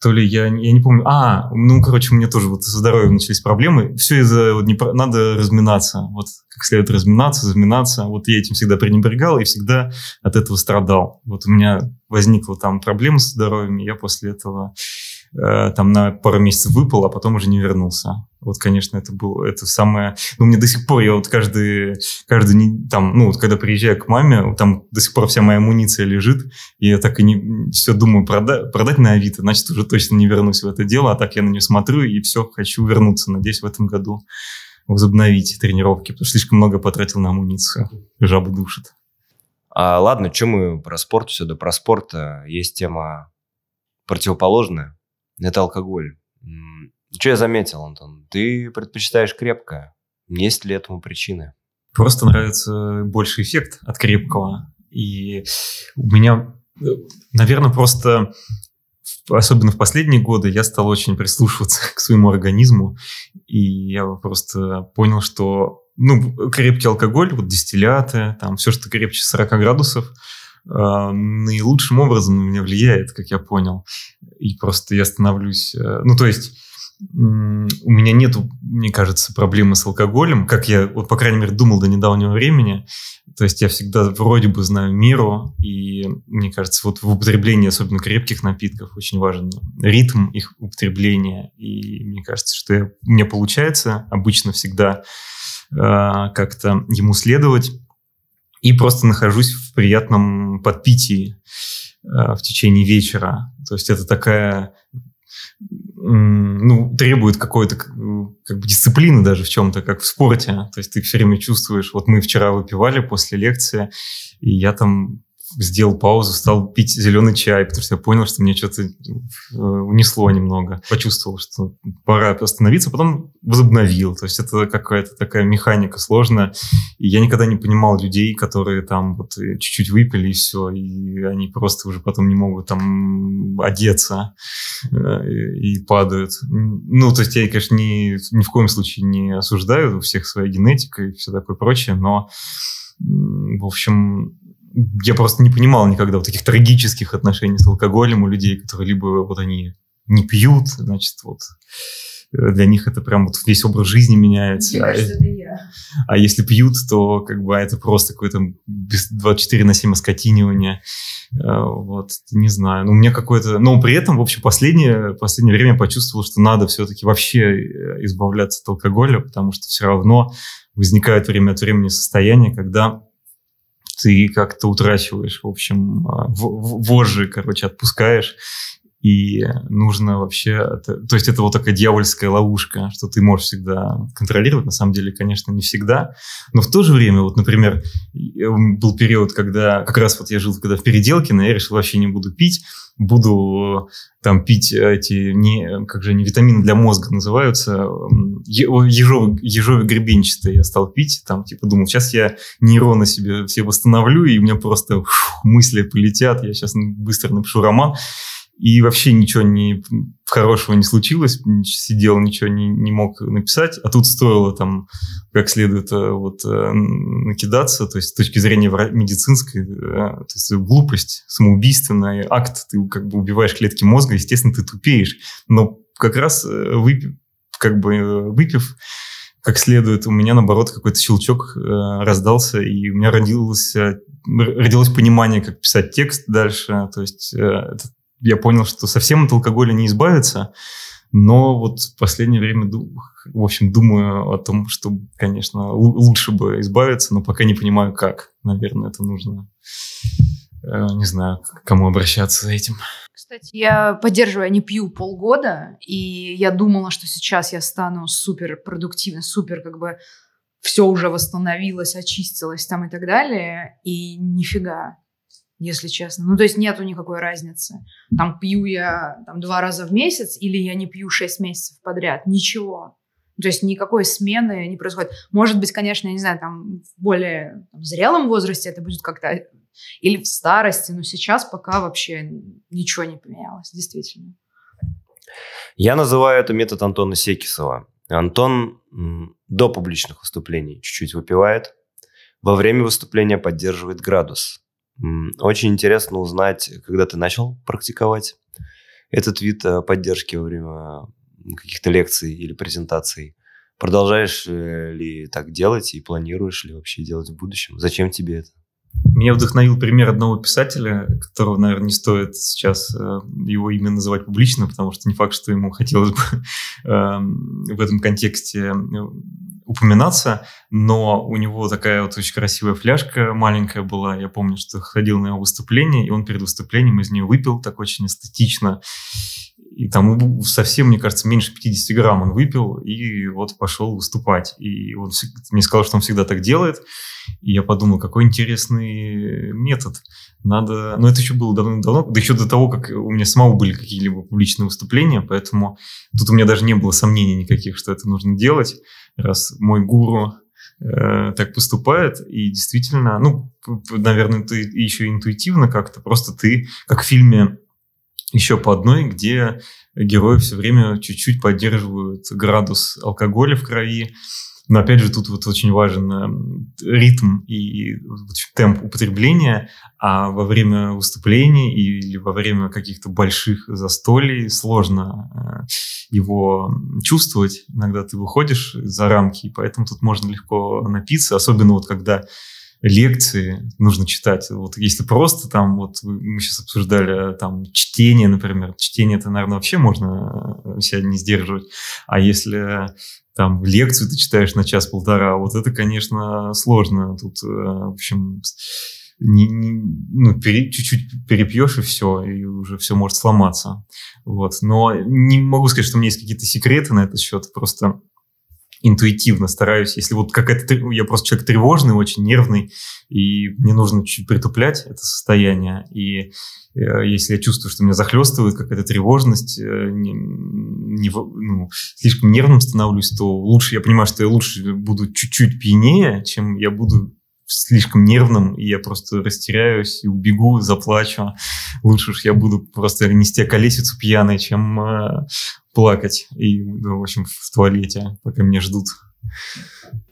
то ли я, я не помню. А, ну, короче, у меня тоже вот со здоровьем начались проблемы. Все из-за вот, не, надо разминаться. Вот как следует разминаться, заминаться. Вот я этим всегда пренебрегал и всегда от этого страдал. Вот у меня возникла там проблема со здоровьем, и я после этого Э, там на пару месяцев выпал, а потом уже не вернулся. Вот, конечно, это было, это самое... Ну, мне до сих пор, я вот каждый, каждый, там, ну, вот когда приезжаю к маме, там до сих пор вся моя амуниция лежит, и я так и не все думаю прода продать на Авито, значит, уже точно не вернусь в это дело, а так я на нее смотрю и все, хочу вернуться, надеюсь, в этом году возобновить тренировки, потому что слишком много потратил на амуницию, жабы душит. А, ладно, что мы про спорт все, да про спорт есть тема противоположная это алкоголь. Что я заметил, Антон? Ты предпочитаешь крепкое. Есть ли этому причины? Просто нравится больше эффект от крепкого. И у меня, э, наверное, просто особенно в последние годы я стал очень прислушиваться к своему организму, и я просто понял, что ну, крепкий алкоголь, вот дистилляты, там все, что крепче 40 градусов, а, наилучшим образом на меня влияет, как я понял. И просто я становлюсь... Э, ну, то есть у меня нету, мне кажется, проблемы с алкоголем, как я, вот, по крайней мере, думал до недавнего времени. То есть я всегда вроде бы знаю меру, и мне кажется, вот в употреблении особенно крепких напитков очень важен ритм их употребления. И мне кажется, что я, мне получается обычно всегда э, как-то ему следовать и просто нахожусь в приятном подпитии э, в течение вечера. То есть это такая ну, требует какой-то как бы дисциплины даже в чем-то, как в спорте. То есть ты все время чувствуешь, вот мы вчера выпивали после лекции, и я там сделал паузу, стал пить зеленый чай, потому что я понял, что мне что-то э, унесло немного. Почувствовал, что пора остановиться, потом возобновил. То есть это какая-то такая механика сложная. И я никогда не понимал людей, которые там вот чуть-чуть выпили и все, и они просто уже потом не могут там одеться э, и падают. Ну, то есть я, конечно, ни, ни в коем случае не осуждаю, у всех своя генетика и все такое прочее, но в общем, я просто не понимал никогда вот таких трагических отношений с алкоголем у людей, которые либо вот они не пьют, значит, вот э, для них это прям вот весь образ жизни меняется. Мне кажется, это я. А если пьют, то как бы это просто какое-то 24 на 7 оскотинивание. Э, вот, не знаю. Ну, у меня какое-то... Но при этом, в общем, последнее, последнее время я почувствовал, что надо все-таки вообще э, избавляться от алкоголя, потому что все равно возникает время от времени состояние, когда ты как-то утрачиваешь, в общем, а, вожжи, короче, отпускаешь, и нужно вообще... То есть это вот такая дьявольская ловушка, что ты можешь всегда контролировать. На самом деле, конечно, не всегда. Но в то же время, вот, например, был период, когда как раз вот я жил когда в переделке, но я решил вообще не буду пить, буду там пить эти, не, как же они, витамины для мозга называются, ежовый, ежовый гребенчатый я стал пить, там, типа, думал, сейчас я нейроны себе все восстановлю, и у меня просто фу, мысли полетят, я сейчас быстро напишу роман. И вообще ничего не, хорошего не случилось, сидел, ничего не, не мог написать, а тут стоило там как следует э, вот э, накидаться, то есть с точки зрения медицинской, э, то есть глупость, самоубийственный акт, ты как бы убиваешь клетки мозга, естественно, ты тупеешь, но как раз выпив, как бы выпив как следует, у меня, наоборот, какой-то щелчок раздался, и у меня родилось, родилось понимание, как писать текст дальше. То есть э, я понял, что совсем от алкоголя не избавиться, но вот в последнее время, в общем, думаю о том, что, конечно, лучше бы избавиться, но пока не понимаю, как. Наверное, это нужно, э, не знаю, к кому обращаться за этим. Кстати, я поддерживаю, я не пью полгода, и я думала, что сейчас я стану супер продуктивной, супер как бы все уже восстановилось, очистилось там и так далее, и нифига если честно. Ну, то есть нету никакой разницы. Там пью я там, два раза в месяц или я не пью шесть месяцев подряд. Ничего. То есть никакой смены не происходит. Может быть, конечно, я не знаю, там в более там, зрелом возрасте это будет как-то или в старости, но сейчас пока вообще ничего не поменялось, действительно. Я называю это метод Антона Секисова. Антон до публичных выступлений чуть-чуть выпивает, во время выступления поддерживает градус. Очень интересно узнать, когда ты начал практиковать этот вид э, поддержки во время каких-то лекций или презентаций. Продолжаешь э, ли так делать и планируешь ли вообще делать в будущем? Зачем тебе это? Меня вдохновил пример одного писателя, которого, наверное, не стоит сейчас э, его имя называть публично, потому что не факт, что ему хотелось бы эм, в этом контексте упоминаться, но у него такая вот очень красивая фляжка маленькая была. Я помню, что ходил на его выступление, и он перед выступлением из нее выпил так очень эстетично. И там совсем, мне кажется, меньше 50 грамм он выпил, и вот пошел выступать. И он мне сказал, что он всегда так делает. И я подумал, какой интересный метод. Надо... Но это еще было давно-давно, да еще до того, как у меня самого были какие-либо публичные выступления, поэтому тут у меня даже не было сомнений никаких, что это нужно делать раз мой гуру э, так поступает, и действительно, ну, наверное, ты еще интуитивно как-то, просто ты, как в фильме еще по одной, где герои все время чуть-чуть поддерживают градус алкоголя в крови, но опять же, тут вот очень важен эм, ритм и темп употребления, а во время выступлений или во время каких-то больших застолий сложно э, его чувствовать. Иногда ты выходишь за рамки, и поэтому тут можно легко напиться, особенно вот когда лекции нужно читать. Вот если просто там, вот мы сейчас обсуждали там чтение, например. Чтение это, наверное, вообще можно э, себя не сдерживать. А если там лекцию ты читаешь на час-полтора, вот это, конечно, сложно. Тут, э, в общем, не, не, ну, пере, чуть-чуть перепьешь и все, и уже все может сломаться. Вот. Но не могу сказать, что у меня есть какие-то секреты на этот счет, просто интуитивно стараюсь. Если вот какая-то... Я просто человек тревожный, очень нервный, и мне нужно чуть притуплять это состояние. И э, если я чувствую, что меня захлестывает какая-то тревожность, э, не, не, ну, слишком нервным становлюсь, то лучше, я понимаю, что я лучше буду чуть-чуть пьянее, чем я буду слишком нервным, и я просто растеряюсь и убегу, заплачу. Лучше уж я буду просто нести колесицу пьяной, чем э, плакать и, ну, в общем, в туалете, пока меня ждут.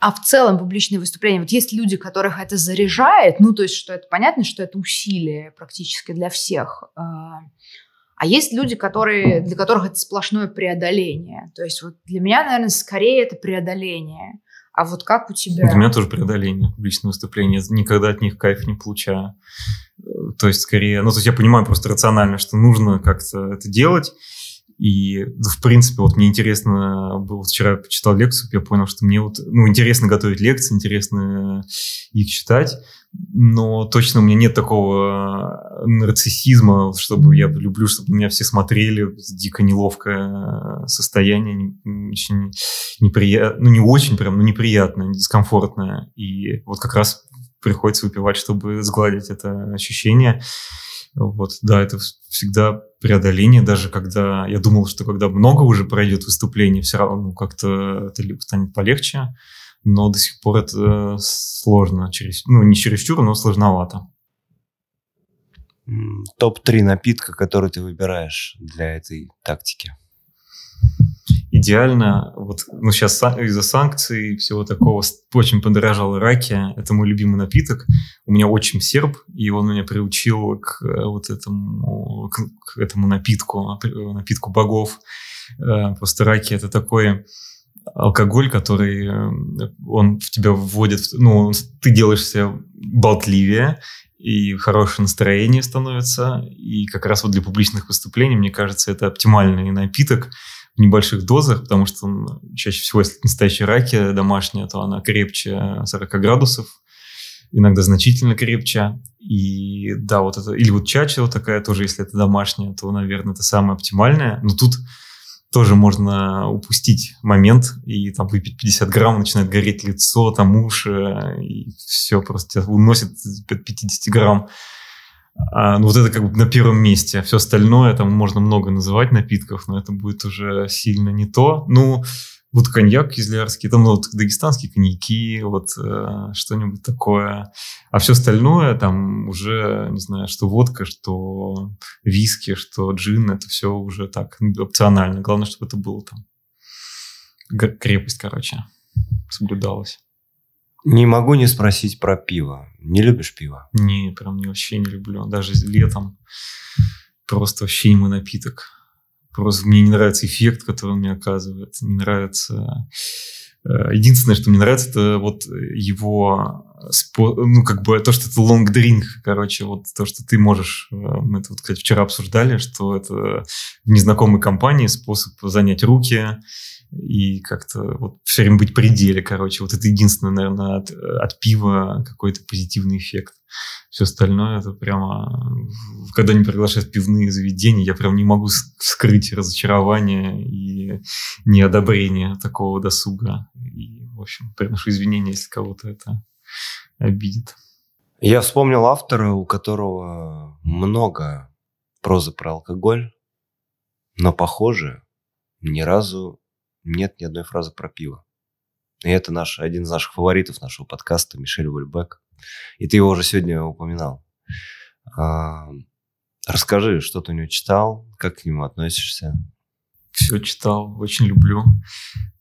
А в целом публичные выступления, вот есть люди, которых это заряжает, ну, то есть, что это понятно, что это усилие практически для всех. А, а есть люди, которые, для которых это сплошное преодоление. То есть вот для меня, наверное, скорее это преодоление. А вот как у тебя? Для меня тоже преодоление, публичные выступления. Никогда от них кайф не получаю. То есть, скорее, ну, то есть я понимаю просто рационально, что нужно как-то это делать. И, в принципе, вот мне интересно было, вчера почитал лекцию, я понял, что мне вот, ну, интересно готовить лекции, интересно их читать, но точно у меня нет такого нарциссизма, чтобы я люблю, чтобы меня все смотрели, дико неловкое состояние, очень неприятно, ну, не очень прям, но неприятное, дискомфортное. И вот как раз приходится выпивать, чтобы сгладить это ощущение. Вот, да, это всегда преодоление, даже когда я думал, что когда много уже пройдет выступлений, все равно ну, как-то это станет полегче, но до сих пор это сложно, через, ну не чересчур, но сложновато. Топ-3 напитка, которые ты выбираешь для этой тактики идеально, вот, ну, сейчас из-за санкций и всего такого очень подорожал раки. Это мой любимый напиток. У меня очень серб, и он меня приучил к э, вот этому, к, к этому напитку, напитку богов. Э, просто раки это такой алкоголь, который э, он в тебя вводит, ну, ты делаешься болтливее, и хорошее настроение становится. И как раз вот для публичных выступлений, мне кажется, это оптимальный напиток небольших дозах, потому что он, чаще всего, если настоящая раки домашняя, то она крепче 40 градусов, иногда значительно крепче. И да, вот это, или вот чача вот такая тоже, если это домашняя, то, наверное, это самое оптимальное. Но тут тоже можно упустить момент и там выпить 50 грамм, начинает гореть лицо, там уши, и все просто тебя уносит 50 грамм. А, ну, вот это как бы на первом месте. Все остальное, там можно много называть напитков, но это будет уже сильно не то. Ну, вот коньяк кизлярский, там ну, вот дагестанские коньяки, вот э, что-нибудь такое. А все остальное, там уже, не знаю, что водка, что виски, что джин, это все уже так опционально. Главное, чтобы это было там крепость, короче, соблюдалась. Не могу не спросить про пиво. Не любишь пиво? Не, прям не, вообще не люблю. Даже летом просто вообще не напиток. Просто мне не нравится эффект, который он мне оказывает. Не нравится... Э, единственное, что мне нравится, это вот его ну, как бы то, что это long drink, короче, вот то, что ты можешь, э, мы это вот, кстати, вчера обсуждали, что это в незнакомой компании способ занять руки, и как-то вот все время быть в пределе, короче. Вот это единственное, наверное, от, от пива какой-то позитивный эффект. Все остальное это прямо... Когда они приглашают пивные заведения, я прям не могу скрыть разочарование и неодобрение такого досуга. И, в общем, приношу извинения, если кого-то это обидит. Я вспомнил автора, у которого много прозы про алкоголь, но, похоже, ни разу нет ни одной фразы про пиво. И это наш, один из наших фаворитов нашего подкаста, Мишель Вольбек. И ты его уже сегодня упоминал. А, расскажи, что ты у него читал, как к нему относишься? Все читал, очень люблю.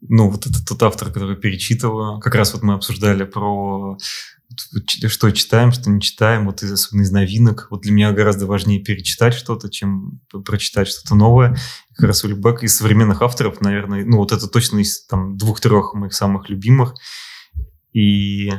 Ну, вот это тот автор, который перечитываю. Как раз вот мы обсуждали про что читаем, что не читаем, вот из, особенно из новинок. Вот для меня гораздо важнее перечитать что-то, чем прочитать что-то новое. Как раз Ульбек из современных авторов, наверное, ну вот это точно из там двух-трех моих самых любимых. И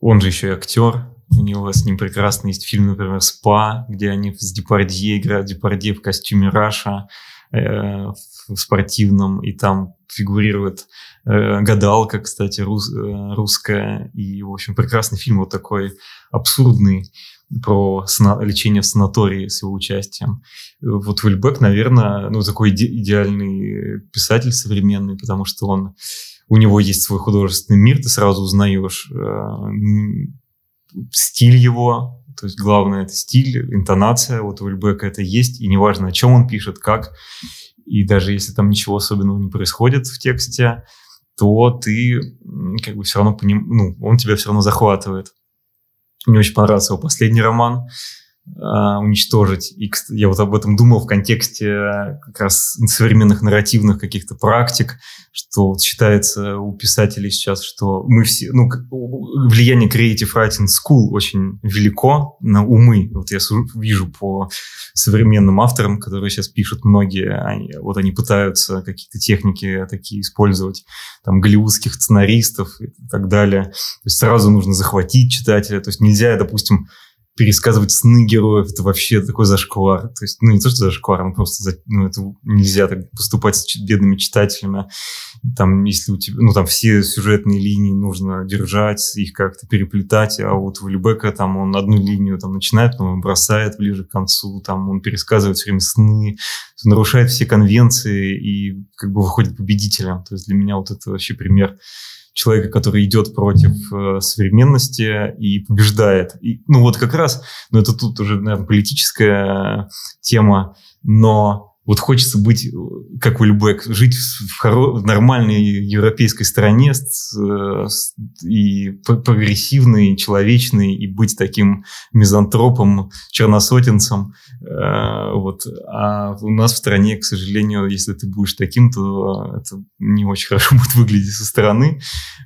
он же еще и актер. У него с ним прекрасно есть фильм, например, «Спа», где они с Депардье играют Депардье в костюме Раша в спортивном, и там фигурирует Э, гадалка, кстати, рус, э, русская. И, в общем, прекрасный фильм вот такой абсурдный про сна- лечение в санатории с его участием. Вот Вильбек, наверное, ну, такой иде- идеальный писатель современный, потому что он, у него есть свой художественный мир, ты сразу узнаешь э, стиль его, то есть главное это стиль, интонация, вот у Вильбека это есть, и неважно, о чем он пишет, как, и даже если там ничего особенного не происходит в тексте, то ты как бы все равно по ним, ну, он тебя все равно захватывает. Мне очень понравился его последний роман уничтожить. И я вот об этом думал в контексте как раз современных нарративных каких-то практик, что вот считается у писателей сейчас, что мы все, ну, влияние Creative Writing School очень велико на умы. Вот я вижу по современным авторам, которые сейчас пишут многие, они, вот они пытаются какие-то техники такие использовать, там, голливудских сценаристов и так далее. То есть сразу нужно захватить читателя. То есть нельзя, допустим, пересказывать сны героев, это вообще такой зашквар. То есть, ну, не то, что зашквар, но просто, ну, это нельзя так поступать с бедными читателями. Там, если у тебя, ну, там все сюжетные линии нужно держать, их как-то переплетать, а вот в Любека там он одну линию там начинает, потом бросает ближе к концу, там он пересказывает все время сны, нарушает все конвенции и как бы выходит победителем. То есть для меня вот это вообще пример человека, который идет против э, современности и побеждает. И, ну вот как раз, ну это тут уже, наверное, политическая тема, но вот хочется быть, как у Любек, жить в, хоро- в нормальной европейской стране с, с, и прогрессивной, человечной, и быть таким мизантропом, черносотенцем. Э, вот. А у нас в стране, к сожалению, если ты будешь таким, то это не очень хорошо будет выглядеть со стороны.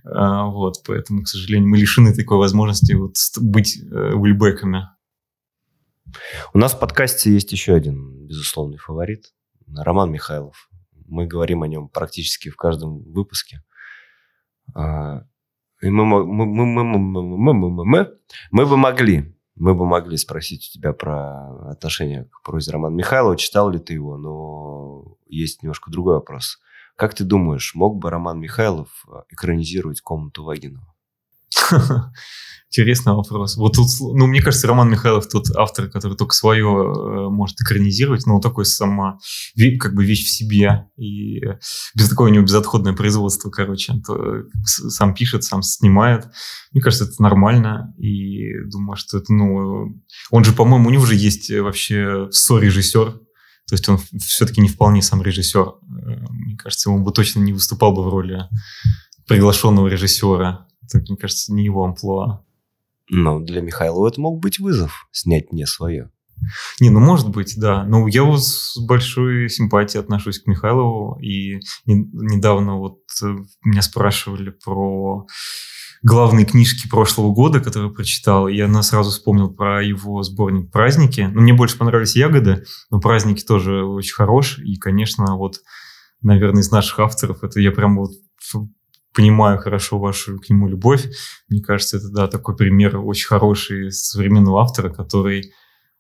Э, вот. Поэтому, к сожалению, мы лишены такой возможности вот быть э, ульбеками. У нас в подкасте есть еще один безусловный фаворит. Роман Михайлов. Мы говорим о нем практически в каждом выпуске. А, и мы, мы, мы, мы, мы, мы, мы, бы могли, мы бы могли спросить у тебя про отношение к прозе Романа Михайлова, читал ли ты его, но есть немножко другой вопрос. Как ты думаешь, мог бы Роман Михайлов экранизировать комнату Вагинова? Интересный вопрос. Вот тут, ну, мне кажется, Роман Михайлов тот автор, который только свое э, может экранизировать, но такой сама, как бы вещь в себе, и без такого у него безотходное производство, короче. То, сам пишет, сам снимает. Мне кажется, это нормально, и думаю, что это, ну, он же, по-моему, у него же есть вообще со-режиссер, то есть он все-таки не вполне сам режиссер. Э, мне кажется, он бы точно не выступал бы в роли приглашенного режиссера. Это, мне кажется, не его амплуа. Но для Михайлова это мог быть вызов, снять не свое. Не, ну может быть, да. Но я вот с большой симпатией отношусь к Михайлову. И не, недавно вот э, меня спрашивали про главные книжки прошлого года, которые прочитал. И я сразу вспомнил про его сборник «Праздники». Ну, мне больше понравились «Ягоды», но «Праздники» тоже очень хорош. И, конечно, вот, наверное, из наших авторов это я прям вот понимаю хорошо вашу к нему любовь. Мне кажется, это, да, такой пример очень хороший современного автора, который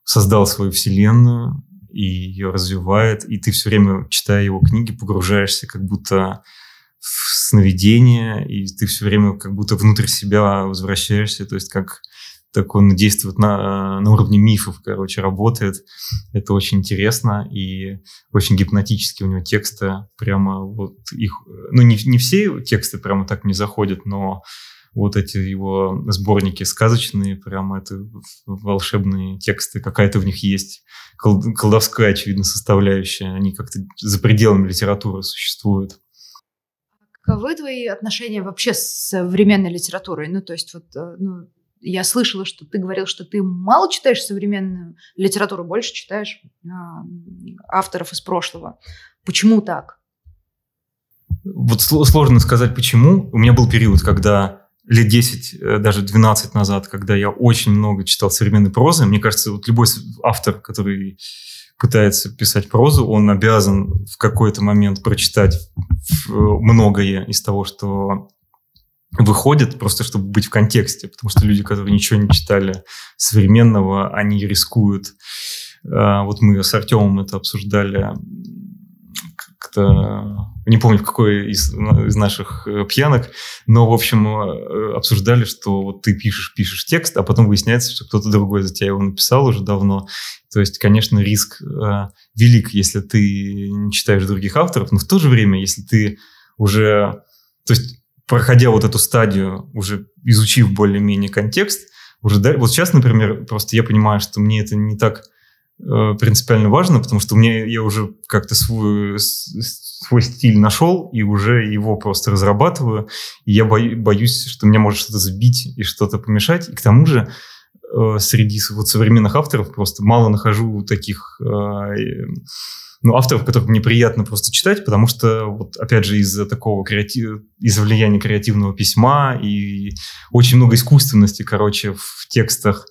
создал свою вселенную и ее развивает, и ты все время, читая его книги, погружаешься как будто в сновидение, и ты все время как будто внутрь себя возвращаешься, то есть как так он действует на, на уровне мифов, короче, работает. Это очень интересно и очень гипнотически у него тексты прямо вот их... Ну, не, не все тексты прямо так не заходят, но вот эти его сборники сказочные, прямо это волшебные тексты, какая-то в них есть колдовская, очевидно, составляющая. Они как-то за пределами литературы существуют. Каковы твои отношения вообще с современной литературой? Ну, то есть вот э, ну, я слышала, что ты говорил, что ты мало читаешь современную литературу, больше читаешь э, авторов из прошлого. Почему так? Вот сложно сказать почему. У меня был период, когда лет 10, э, даже 12 назад, когда я очень много читал современной прозы. Мне кажется, вот любой автор, который пытается писать прозу, он обязан в какой-то момент прочитать многое из того, что выходит, просто чтобы быть в контексте, потому что люди, которые ничего не читали современного, они рискуют. А, вот мы с Артемом это обсуждали как-то, не помню, в какой из, из наших э, пьянок, но, в общем, э, обсуждали, что вот ты пишешь, пишешь текст, а потом выясняется, что кто-то другой за тебя его написал уже давно. То есть, конечно, риск э, велик, если ты не читаешь других авторов, но в то же время, если ты уже... То есть проходя вот эту стадию, уже изучив более-менее контекст, уже да, вот сейчас, например, просто я понимаю, что мне это не так э, принципиально важно, потому что у меня я уже как-то свой, свой стиль нашел и уже его просто разрабатываю. И я боюсь, что меня может что-то сбить и что-то помешать. И к тому же э, среди вот современных авторов просто мало нахожу таких э, ну, авторов, которых мне приятно просто читать, потому что, вот, опять же, из-за такого креатив... из-за влияния креативного письма и очень много искусственности, короче, в текстах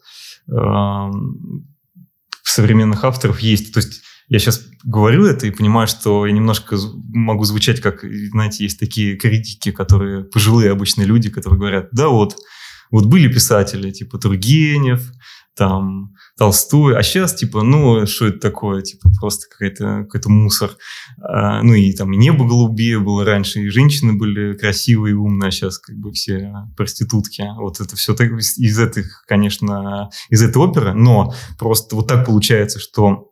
э, современных авторов есть. То есть я сейчас говорю это и понимаю, что я немножко могу звучать как, знаете, есть такие критики, которые пожилые обычные люди, которые говорят, да вот, вот были писатели типа Тургенев, там Толстой, а сейчас, типа, ну, что это такое, типа, просто какой-то какой мусор. А, ну, и там небо голубее было раньше, и женщины были красивые и умные, а сейчас как бы все проститутки. Вот это все так, из этих, конечно, из этой оперы, но просто вот так получается, что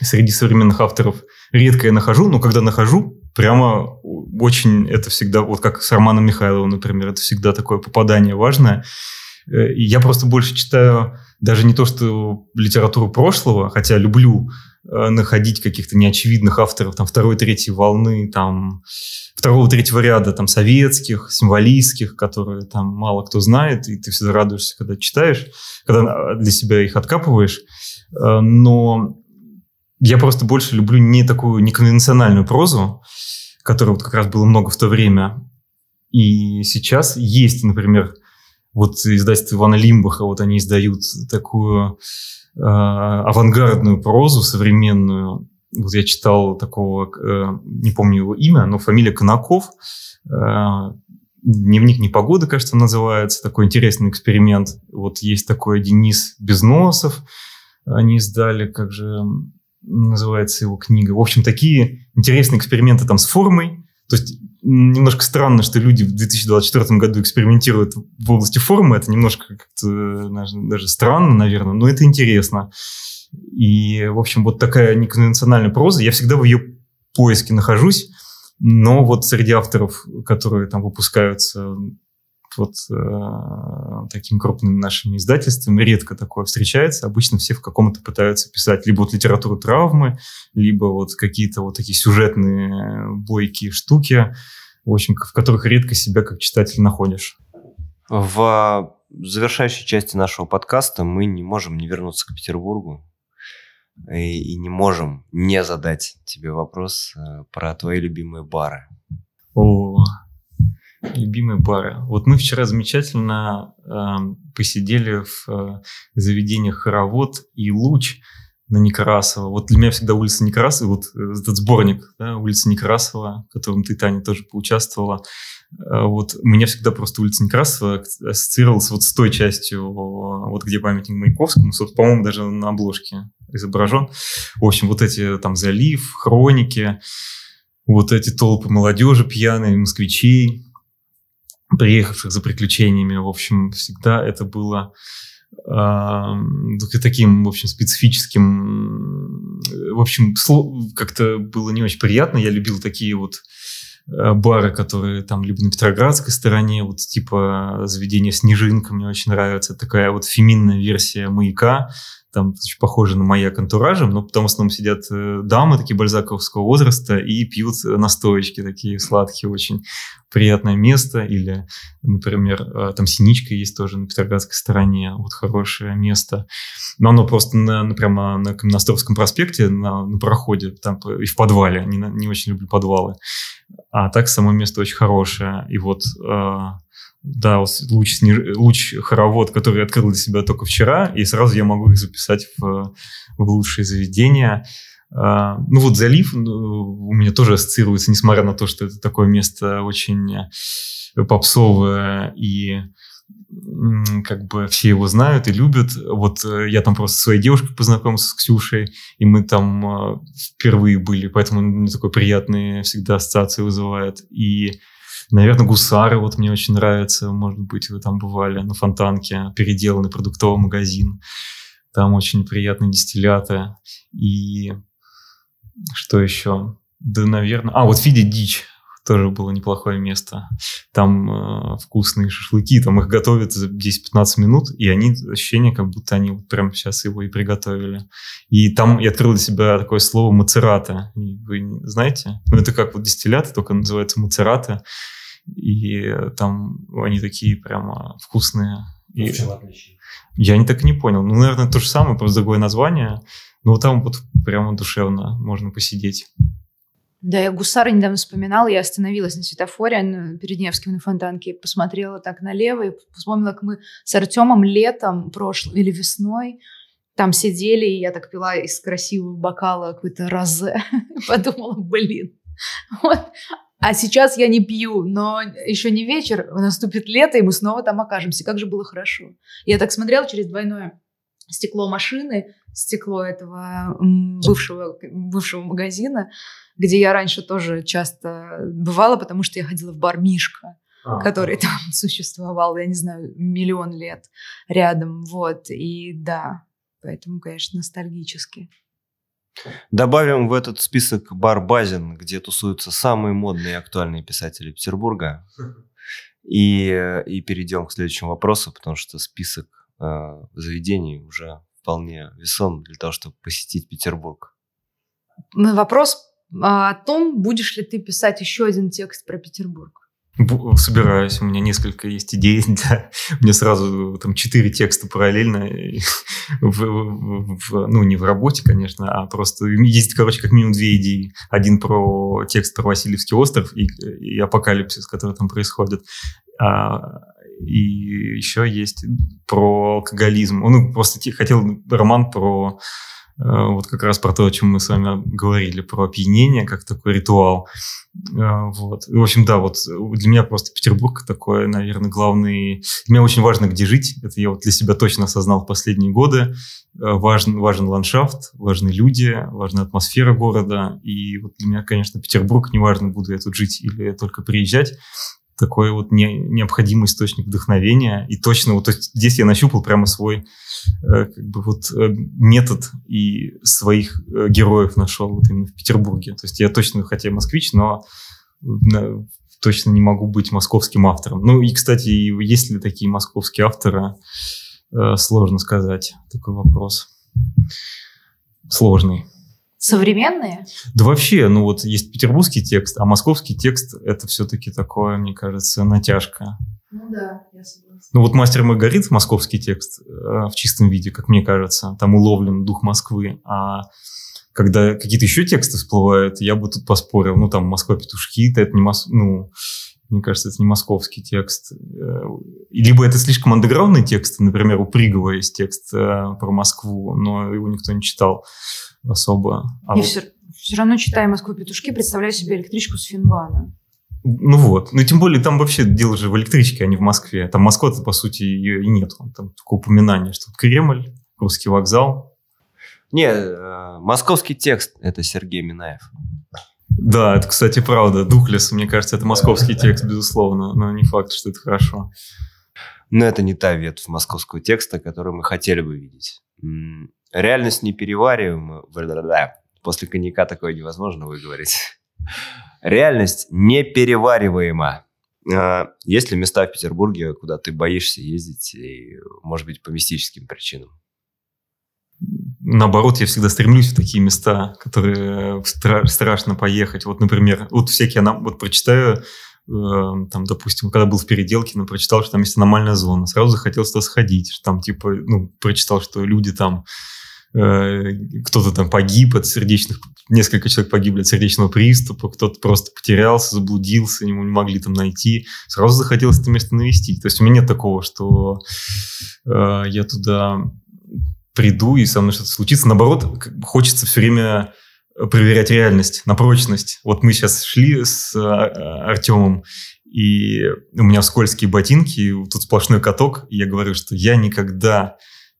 среди современных авторов редко я нахожу, но когда нахожу, прямо очень это всегда, вот как с Романом Михайловым, например, это всегда такое попадание важное. Э, и я просто больше читаю даже не то, что литературу прошлого, хотя люблю э, находить каких-то неочевидных авторов там второй, третьей волны, там второго, третьего ряда, там советских, символистских, которые там мало кто знает, и ты всегда радуешься, когда читаешь, когда для себя их откапываешь. Э, но я просто больше люблю не такую неконвенциональную прозу, которой вот как раз было много в то время. И сейчас есть, например, вот издательство Ивана Лимбаха, вот они издают такую э, авангардную прозу современную. Вот я читал такого, э, не помню его имя, но фамилия Конаков. Э, Дневник непогоды, кажется, называется. Такой интересный эксперимент. Вот есть такой Денис Безносов. Они издали, как же называется его книга. В общем, такие интересные эксперименты там с формой. То есть немножко странно, что люди в 2024 году экспериментируют в области формы. Это немножко как-то даже странно, наверное, но это интересно. И, в общем, вот такая неконвенциональная проза. Я всегда в ее поиске нахожусь. Но вот среди авторов, которые там выпускаются вот э, такими крупными нашими издательствами редко такое встречается. Обычно все в каком-то пытаются писать либо вот литературу травмы, либо вот какие-то вот такие сюжетные бойкие штуки, в общем, в которых редко себя как читатель находишь. В завершающей части нашего подкаста мы не можем не вернуться к Петербургу и, и не можем не задать тебе вопрос э, про твои любимые бары. О, Любимые бары. Вот мы вчера замечательно э, посидели в э, заведениях Хоровод и Луч на Некрасова. Вот для меня всегда улица Некрасова, вот э, этот сборник, да, улица Некрасова, в котором ты, Таня, тоже поучаствовала. Э, вот у меня всегда просто улица Некрасова ассоциировалась вот с той частью, вот где памятник Маяковскому, по-моему, даже на обложке изображен. В общем, вот эти там залив, хроники, вот эти толпы молодежи пьяные, москвичей, приехавших за приключениями. В общем, всегда это было э, таким, в общем, специфическим. В общем, как-то было не очень приятно. Я любил такие вот э, бары, которые там либо на Петроградской стороне, вот типа заведение «Снежинка» мне очень нравится. Такая вот феминная версия «Маяка», там очень похоже на маяк антуражем, но потому что там сидят э, дамы такие бальзаковского возраста и пьют настоечки такие сладкие, очень приятное место. Или, например, э, там Синичка есть тоже на Петроградской стороне, вот хорошее место. Но оно просто на, на, прямо на Каменноостровском проспекте, на, на проходе, там и в подвале. Не, не очень люблю подвалы. А так само место очень хорошее. И вот э, да, луч, луч хоровод, который открыл для себя только вчера, и сразу я могу их записать в, в лучшие заведения. А, ну вот залив ну, у меня тоже ассоциируется, несмотря на то, что это такое место очень э, попсовое и как бы все его знают и любят. Вот э, я там просто своей девушкой познакомился, с Ксюшей, и мы там э, впервые были, поэтому такой приятные всегда ассоциации вызывает. И Наверное, гусары вот мне очень нравятся. Может быть, вы там бывали на Фонтанке, переделанный продуктовый магазин. Там очень приятные дистилляты. И что еще? Да, наверное... А, вот Фиди Дичь тоже было неплохое место. Там э, вкусные шашлыки, там их готовят за 10-15 минут, и они, ощущение, как будто они вот прямо сейчас его и приготовили. И там я открыл для себя такое слово мацерата. Вы знаете? Ну, это как вот дистилляты, только называется мацерата. И там они такие прямо вкусные. И... Я не так и не понял. Ну, наверное, то же самое, просто другое название. Но там вот прямо душевно можно посидеть. Да, я гусара недавно вспоминала, я остановилась на светофоре на, перед Невским на Фонтанке, посмотрела так налево и вспомнила, как мы с Артемом летом прошлым или весной там сидели, и я так пила из красивого бокала какой-то розе. Подумала, блин, вот А сейчас я не пью, но еще не вечер, наступит лето, и мы снова там окажемся. Как же было хорошо. Я так смотрела через двойное стекло машины, стекло этого бывшего, бывшего магазина, где я раньше тоже часто бывала, потому что я ходила в бар Мишка, а, который там существовал, я не знаю, миллион лет рядом. Вот, и да, поэтому, конечно, ностальгически. Добавим в этот список бар Базин, где тусуются самые модные и актуальные писатели Петербурга. И, и перейдем к следующему вопросу, потому что список э, заведений уже вполне весом для того, чтобы посетить Петербург. Вопрос а, о том, будешь ли ты писать еще один текст про Петербург. Собираюсь, у меня несколько есть идей. Да. У меня сразу там четыре текста параллельно. В, в, в, ну, не в работе, конечно, а просто есть, короче, как минимум две идеи. Один про текст про Васильевский остров и, и апокалипсис, который там происходит. А, и еще есть про алкоголизм. Ну, просто хотел роман про Э, вот как раз про то, о чем мы с вами говорили, про опьянение, как такой ритуал. Э, вот. В общем, да, вот для меня просто Петербург такой, наверное, главный... Мне очень важно, где жить. Это я вот для себя точно осознал в последние годы. Э, важен, важен ландшафт, важны люди, важна атмосфера города. И вот для меня, конечно, Петербург, неважно, буду я тут жить или только приезжать, такой вот не, необходимый источник вдохновения. И точно вот здесь я нащупал прямо свой э, как бы вот э, метод и своих э, героев нашел вот именно в Петербурге. То есть я точно, хотя я москвич, но на, точно не могу быть московским автором. Ну и, кстати, есть ли такие московские авторы, э, сложно сказать. Такой вопрос. Сложный. Современные? Да вообще, ну вот есть петербургский текст, а московский текст это все-таки такое, мне кажется, натяжка. Ну да, я согласна. Ну вот «Мастер Маргарит» московский текст э, в чистом виде, как мне кажется, там уловлен дух Москвы, а когда какие-то еще тексты всплывают, я бы тут поспорил, ну там «Москва петушки», это не мос... ну, мне кажется, это не московский текст. Э, либо это слишком андеграундный текст, например, у Пригова есть текст э, про Москву, но его никто не читал особо. А Я вот... все, все равно читая «Москву петушки», представляю себе электричку с Финвана. Ну вот. Ну, тем более, там вообще дело же в электричке, а не в Москве. Там Москва-то, по сути, ее и нет. Там только упоминание, что Кремль, русский вокзал. Не, э, московский текст – это Сергей Минаев. Да, это, кстати, правда. Духлес, мне кажется, это московский текст, безусловно. Но не факт, что это хорошо. Но это не та ветвь московского текста, которую мы хотели бы видеть. Реальность неперевариваема. После коньяка такое невозможно выговорить. Реальность неперевариваема. А, есть ли места в Петербурге, куда ты боишься ездить, и, может быть, по мистическим причинам? Наоборот, я всегда стремлюсь в такие места, которые стра- страшно поехать. Вот, например, вот всякие, вот прочитаю, э, там, допустим, когда был в Переделке, но прочитал, что там есть аномальная зона, сразу захотелось туда сходить, там, типа, ну, прочитал, что люди там Э, кто-то там погиб от сердечных, несколько человек погибли от сердечного приступа, кто-то просто потерялся, заблудился, ему не могли там найти. Сразу захотелось это место навестить. То есть у меня нет такого, что э, я туда приду и со мной что-то случится. Наоборот, хочется все время проверять реальность на прочность. Вот мы сейчас шли с а, Артемом, и у меня скользкие ботинки, тут сплошной каток, и я говорю, что я никогда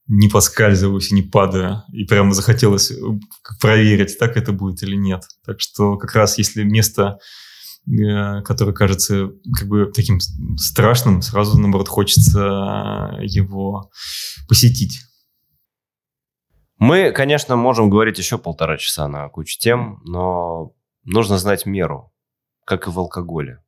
не поскальзываюсь и не падаю. И прямо захотелось э, проверить, так это будет или нет. Так что как раз если место, э, которое кажется как бы таким страшным, сразу, наоборот, хочется его посетить. Мы, конечно, можем говорить еще полтора часа на кучу тем, но нужно знать меру, как и в алкоголе.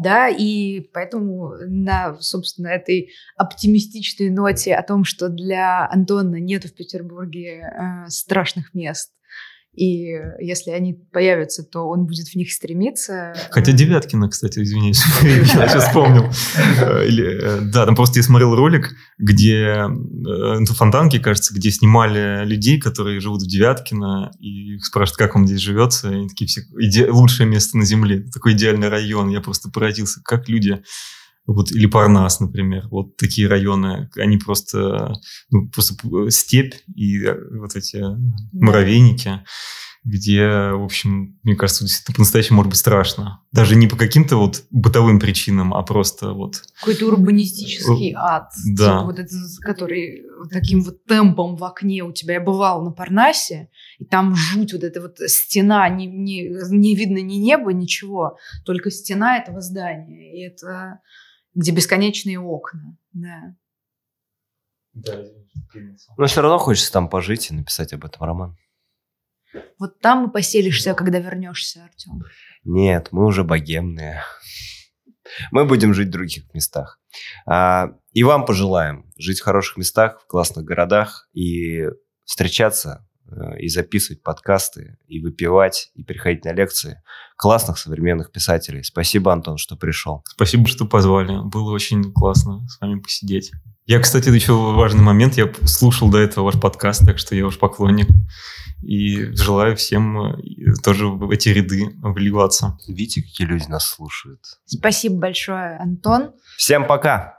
Да, и поэтому на, собственно, этой оптимистичной ноте о том, что для Антона нет в Петербурге э, страшных мест, и если они появятся, то он будет в них стремиться. Хотя Девяткина, кстати, извиняюсь, я сейчас вспомнил. Э, э, да, там просто я смотрел ролик, где э, фонтанки, кажется, где снимали людей, которые живут в Девяткино, и их спрашивают, как вам здесь живется, и они такие все, лучшее место на земле, такой идеальный район. Я просто поразился, как люди вот, или Парнас, например, вот такие районы, они просто, ну, просто степь и э, вот эти муравейники, где, в общем, мне кажется, действительно по-настоящему может быть страшно. Даже не по каким-то вот бытовым причинам, а просто вот... Какой-то урбанистический ад. Да. Типа вот этот, который таким вот темпом в окне у тебя. Я бывал на Парнасе, и там жуть, вот эта вот стена, не, не, не видно ни неба, ничего, только стена этого здания. И это где бесконечные окна. Да. Но все равно хочется там пожить и написать об этом роман. Вот там и поселишься, когда вернешься, Артем. Нет, мы уже богемные. Мы будем жить в других местах. А, и вам пожелаем жить в хороших местах, в классных городах и встречаться Э, и записывать подкасты, и выпивать, и приходить на лекции классных современных писателей. Спасибо, Антон, что пришел. Спасибо, что позвали. Было очень классно с вами посидеть. Я, кстати, еще важный момент. Я слушал до этого ваш подкаст, так что я ваш поклонник. И желаю всем э, тоже в эти ряды вливаться. Видите, какие люди нас слушают. Спасибо большое, Антон. Всем пока!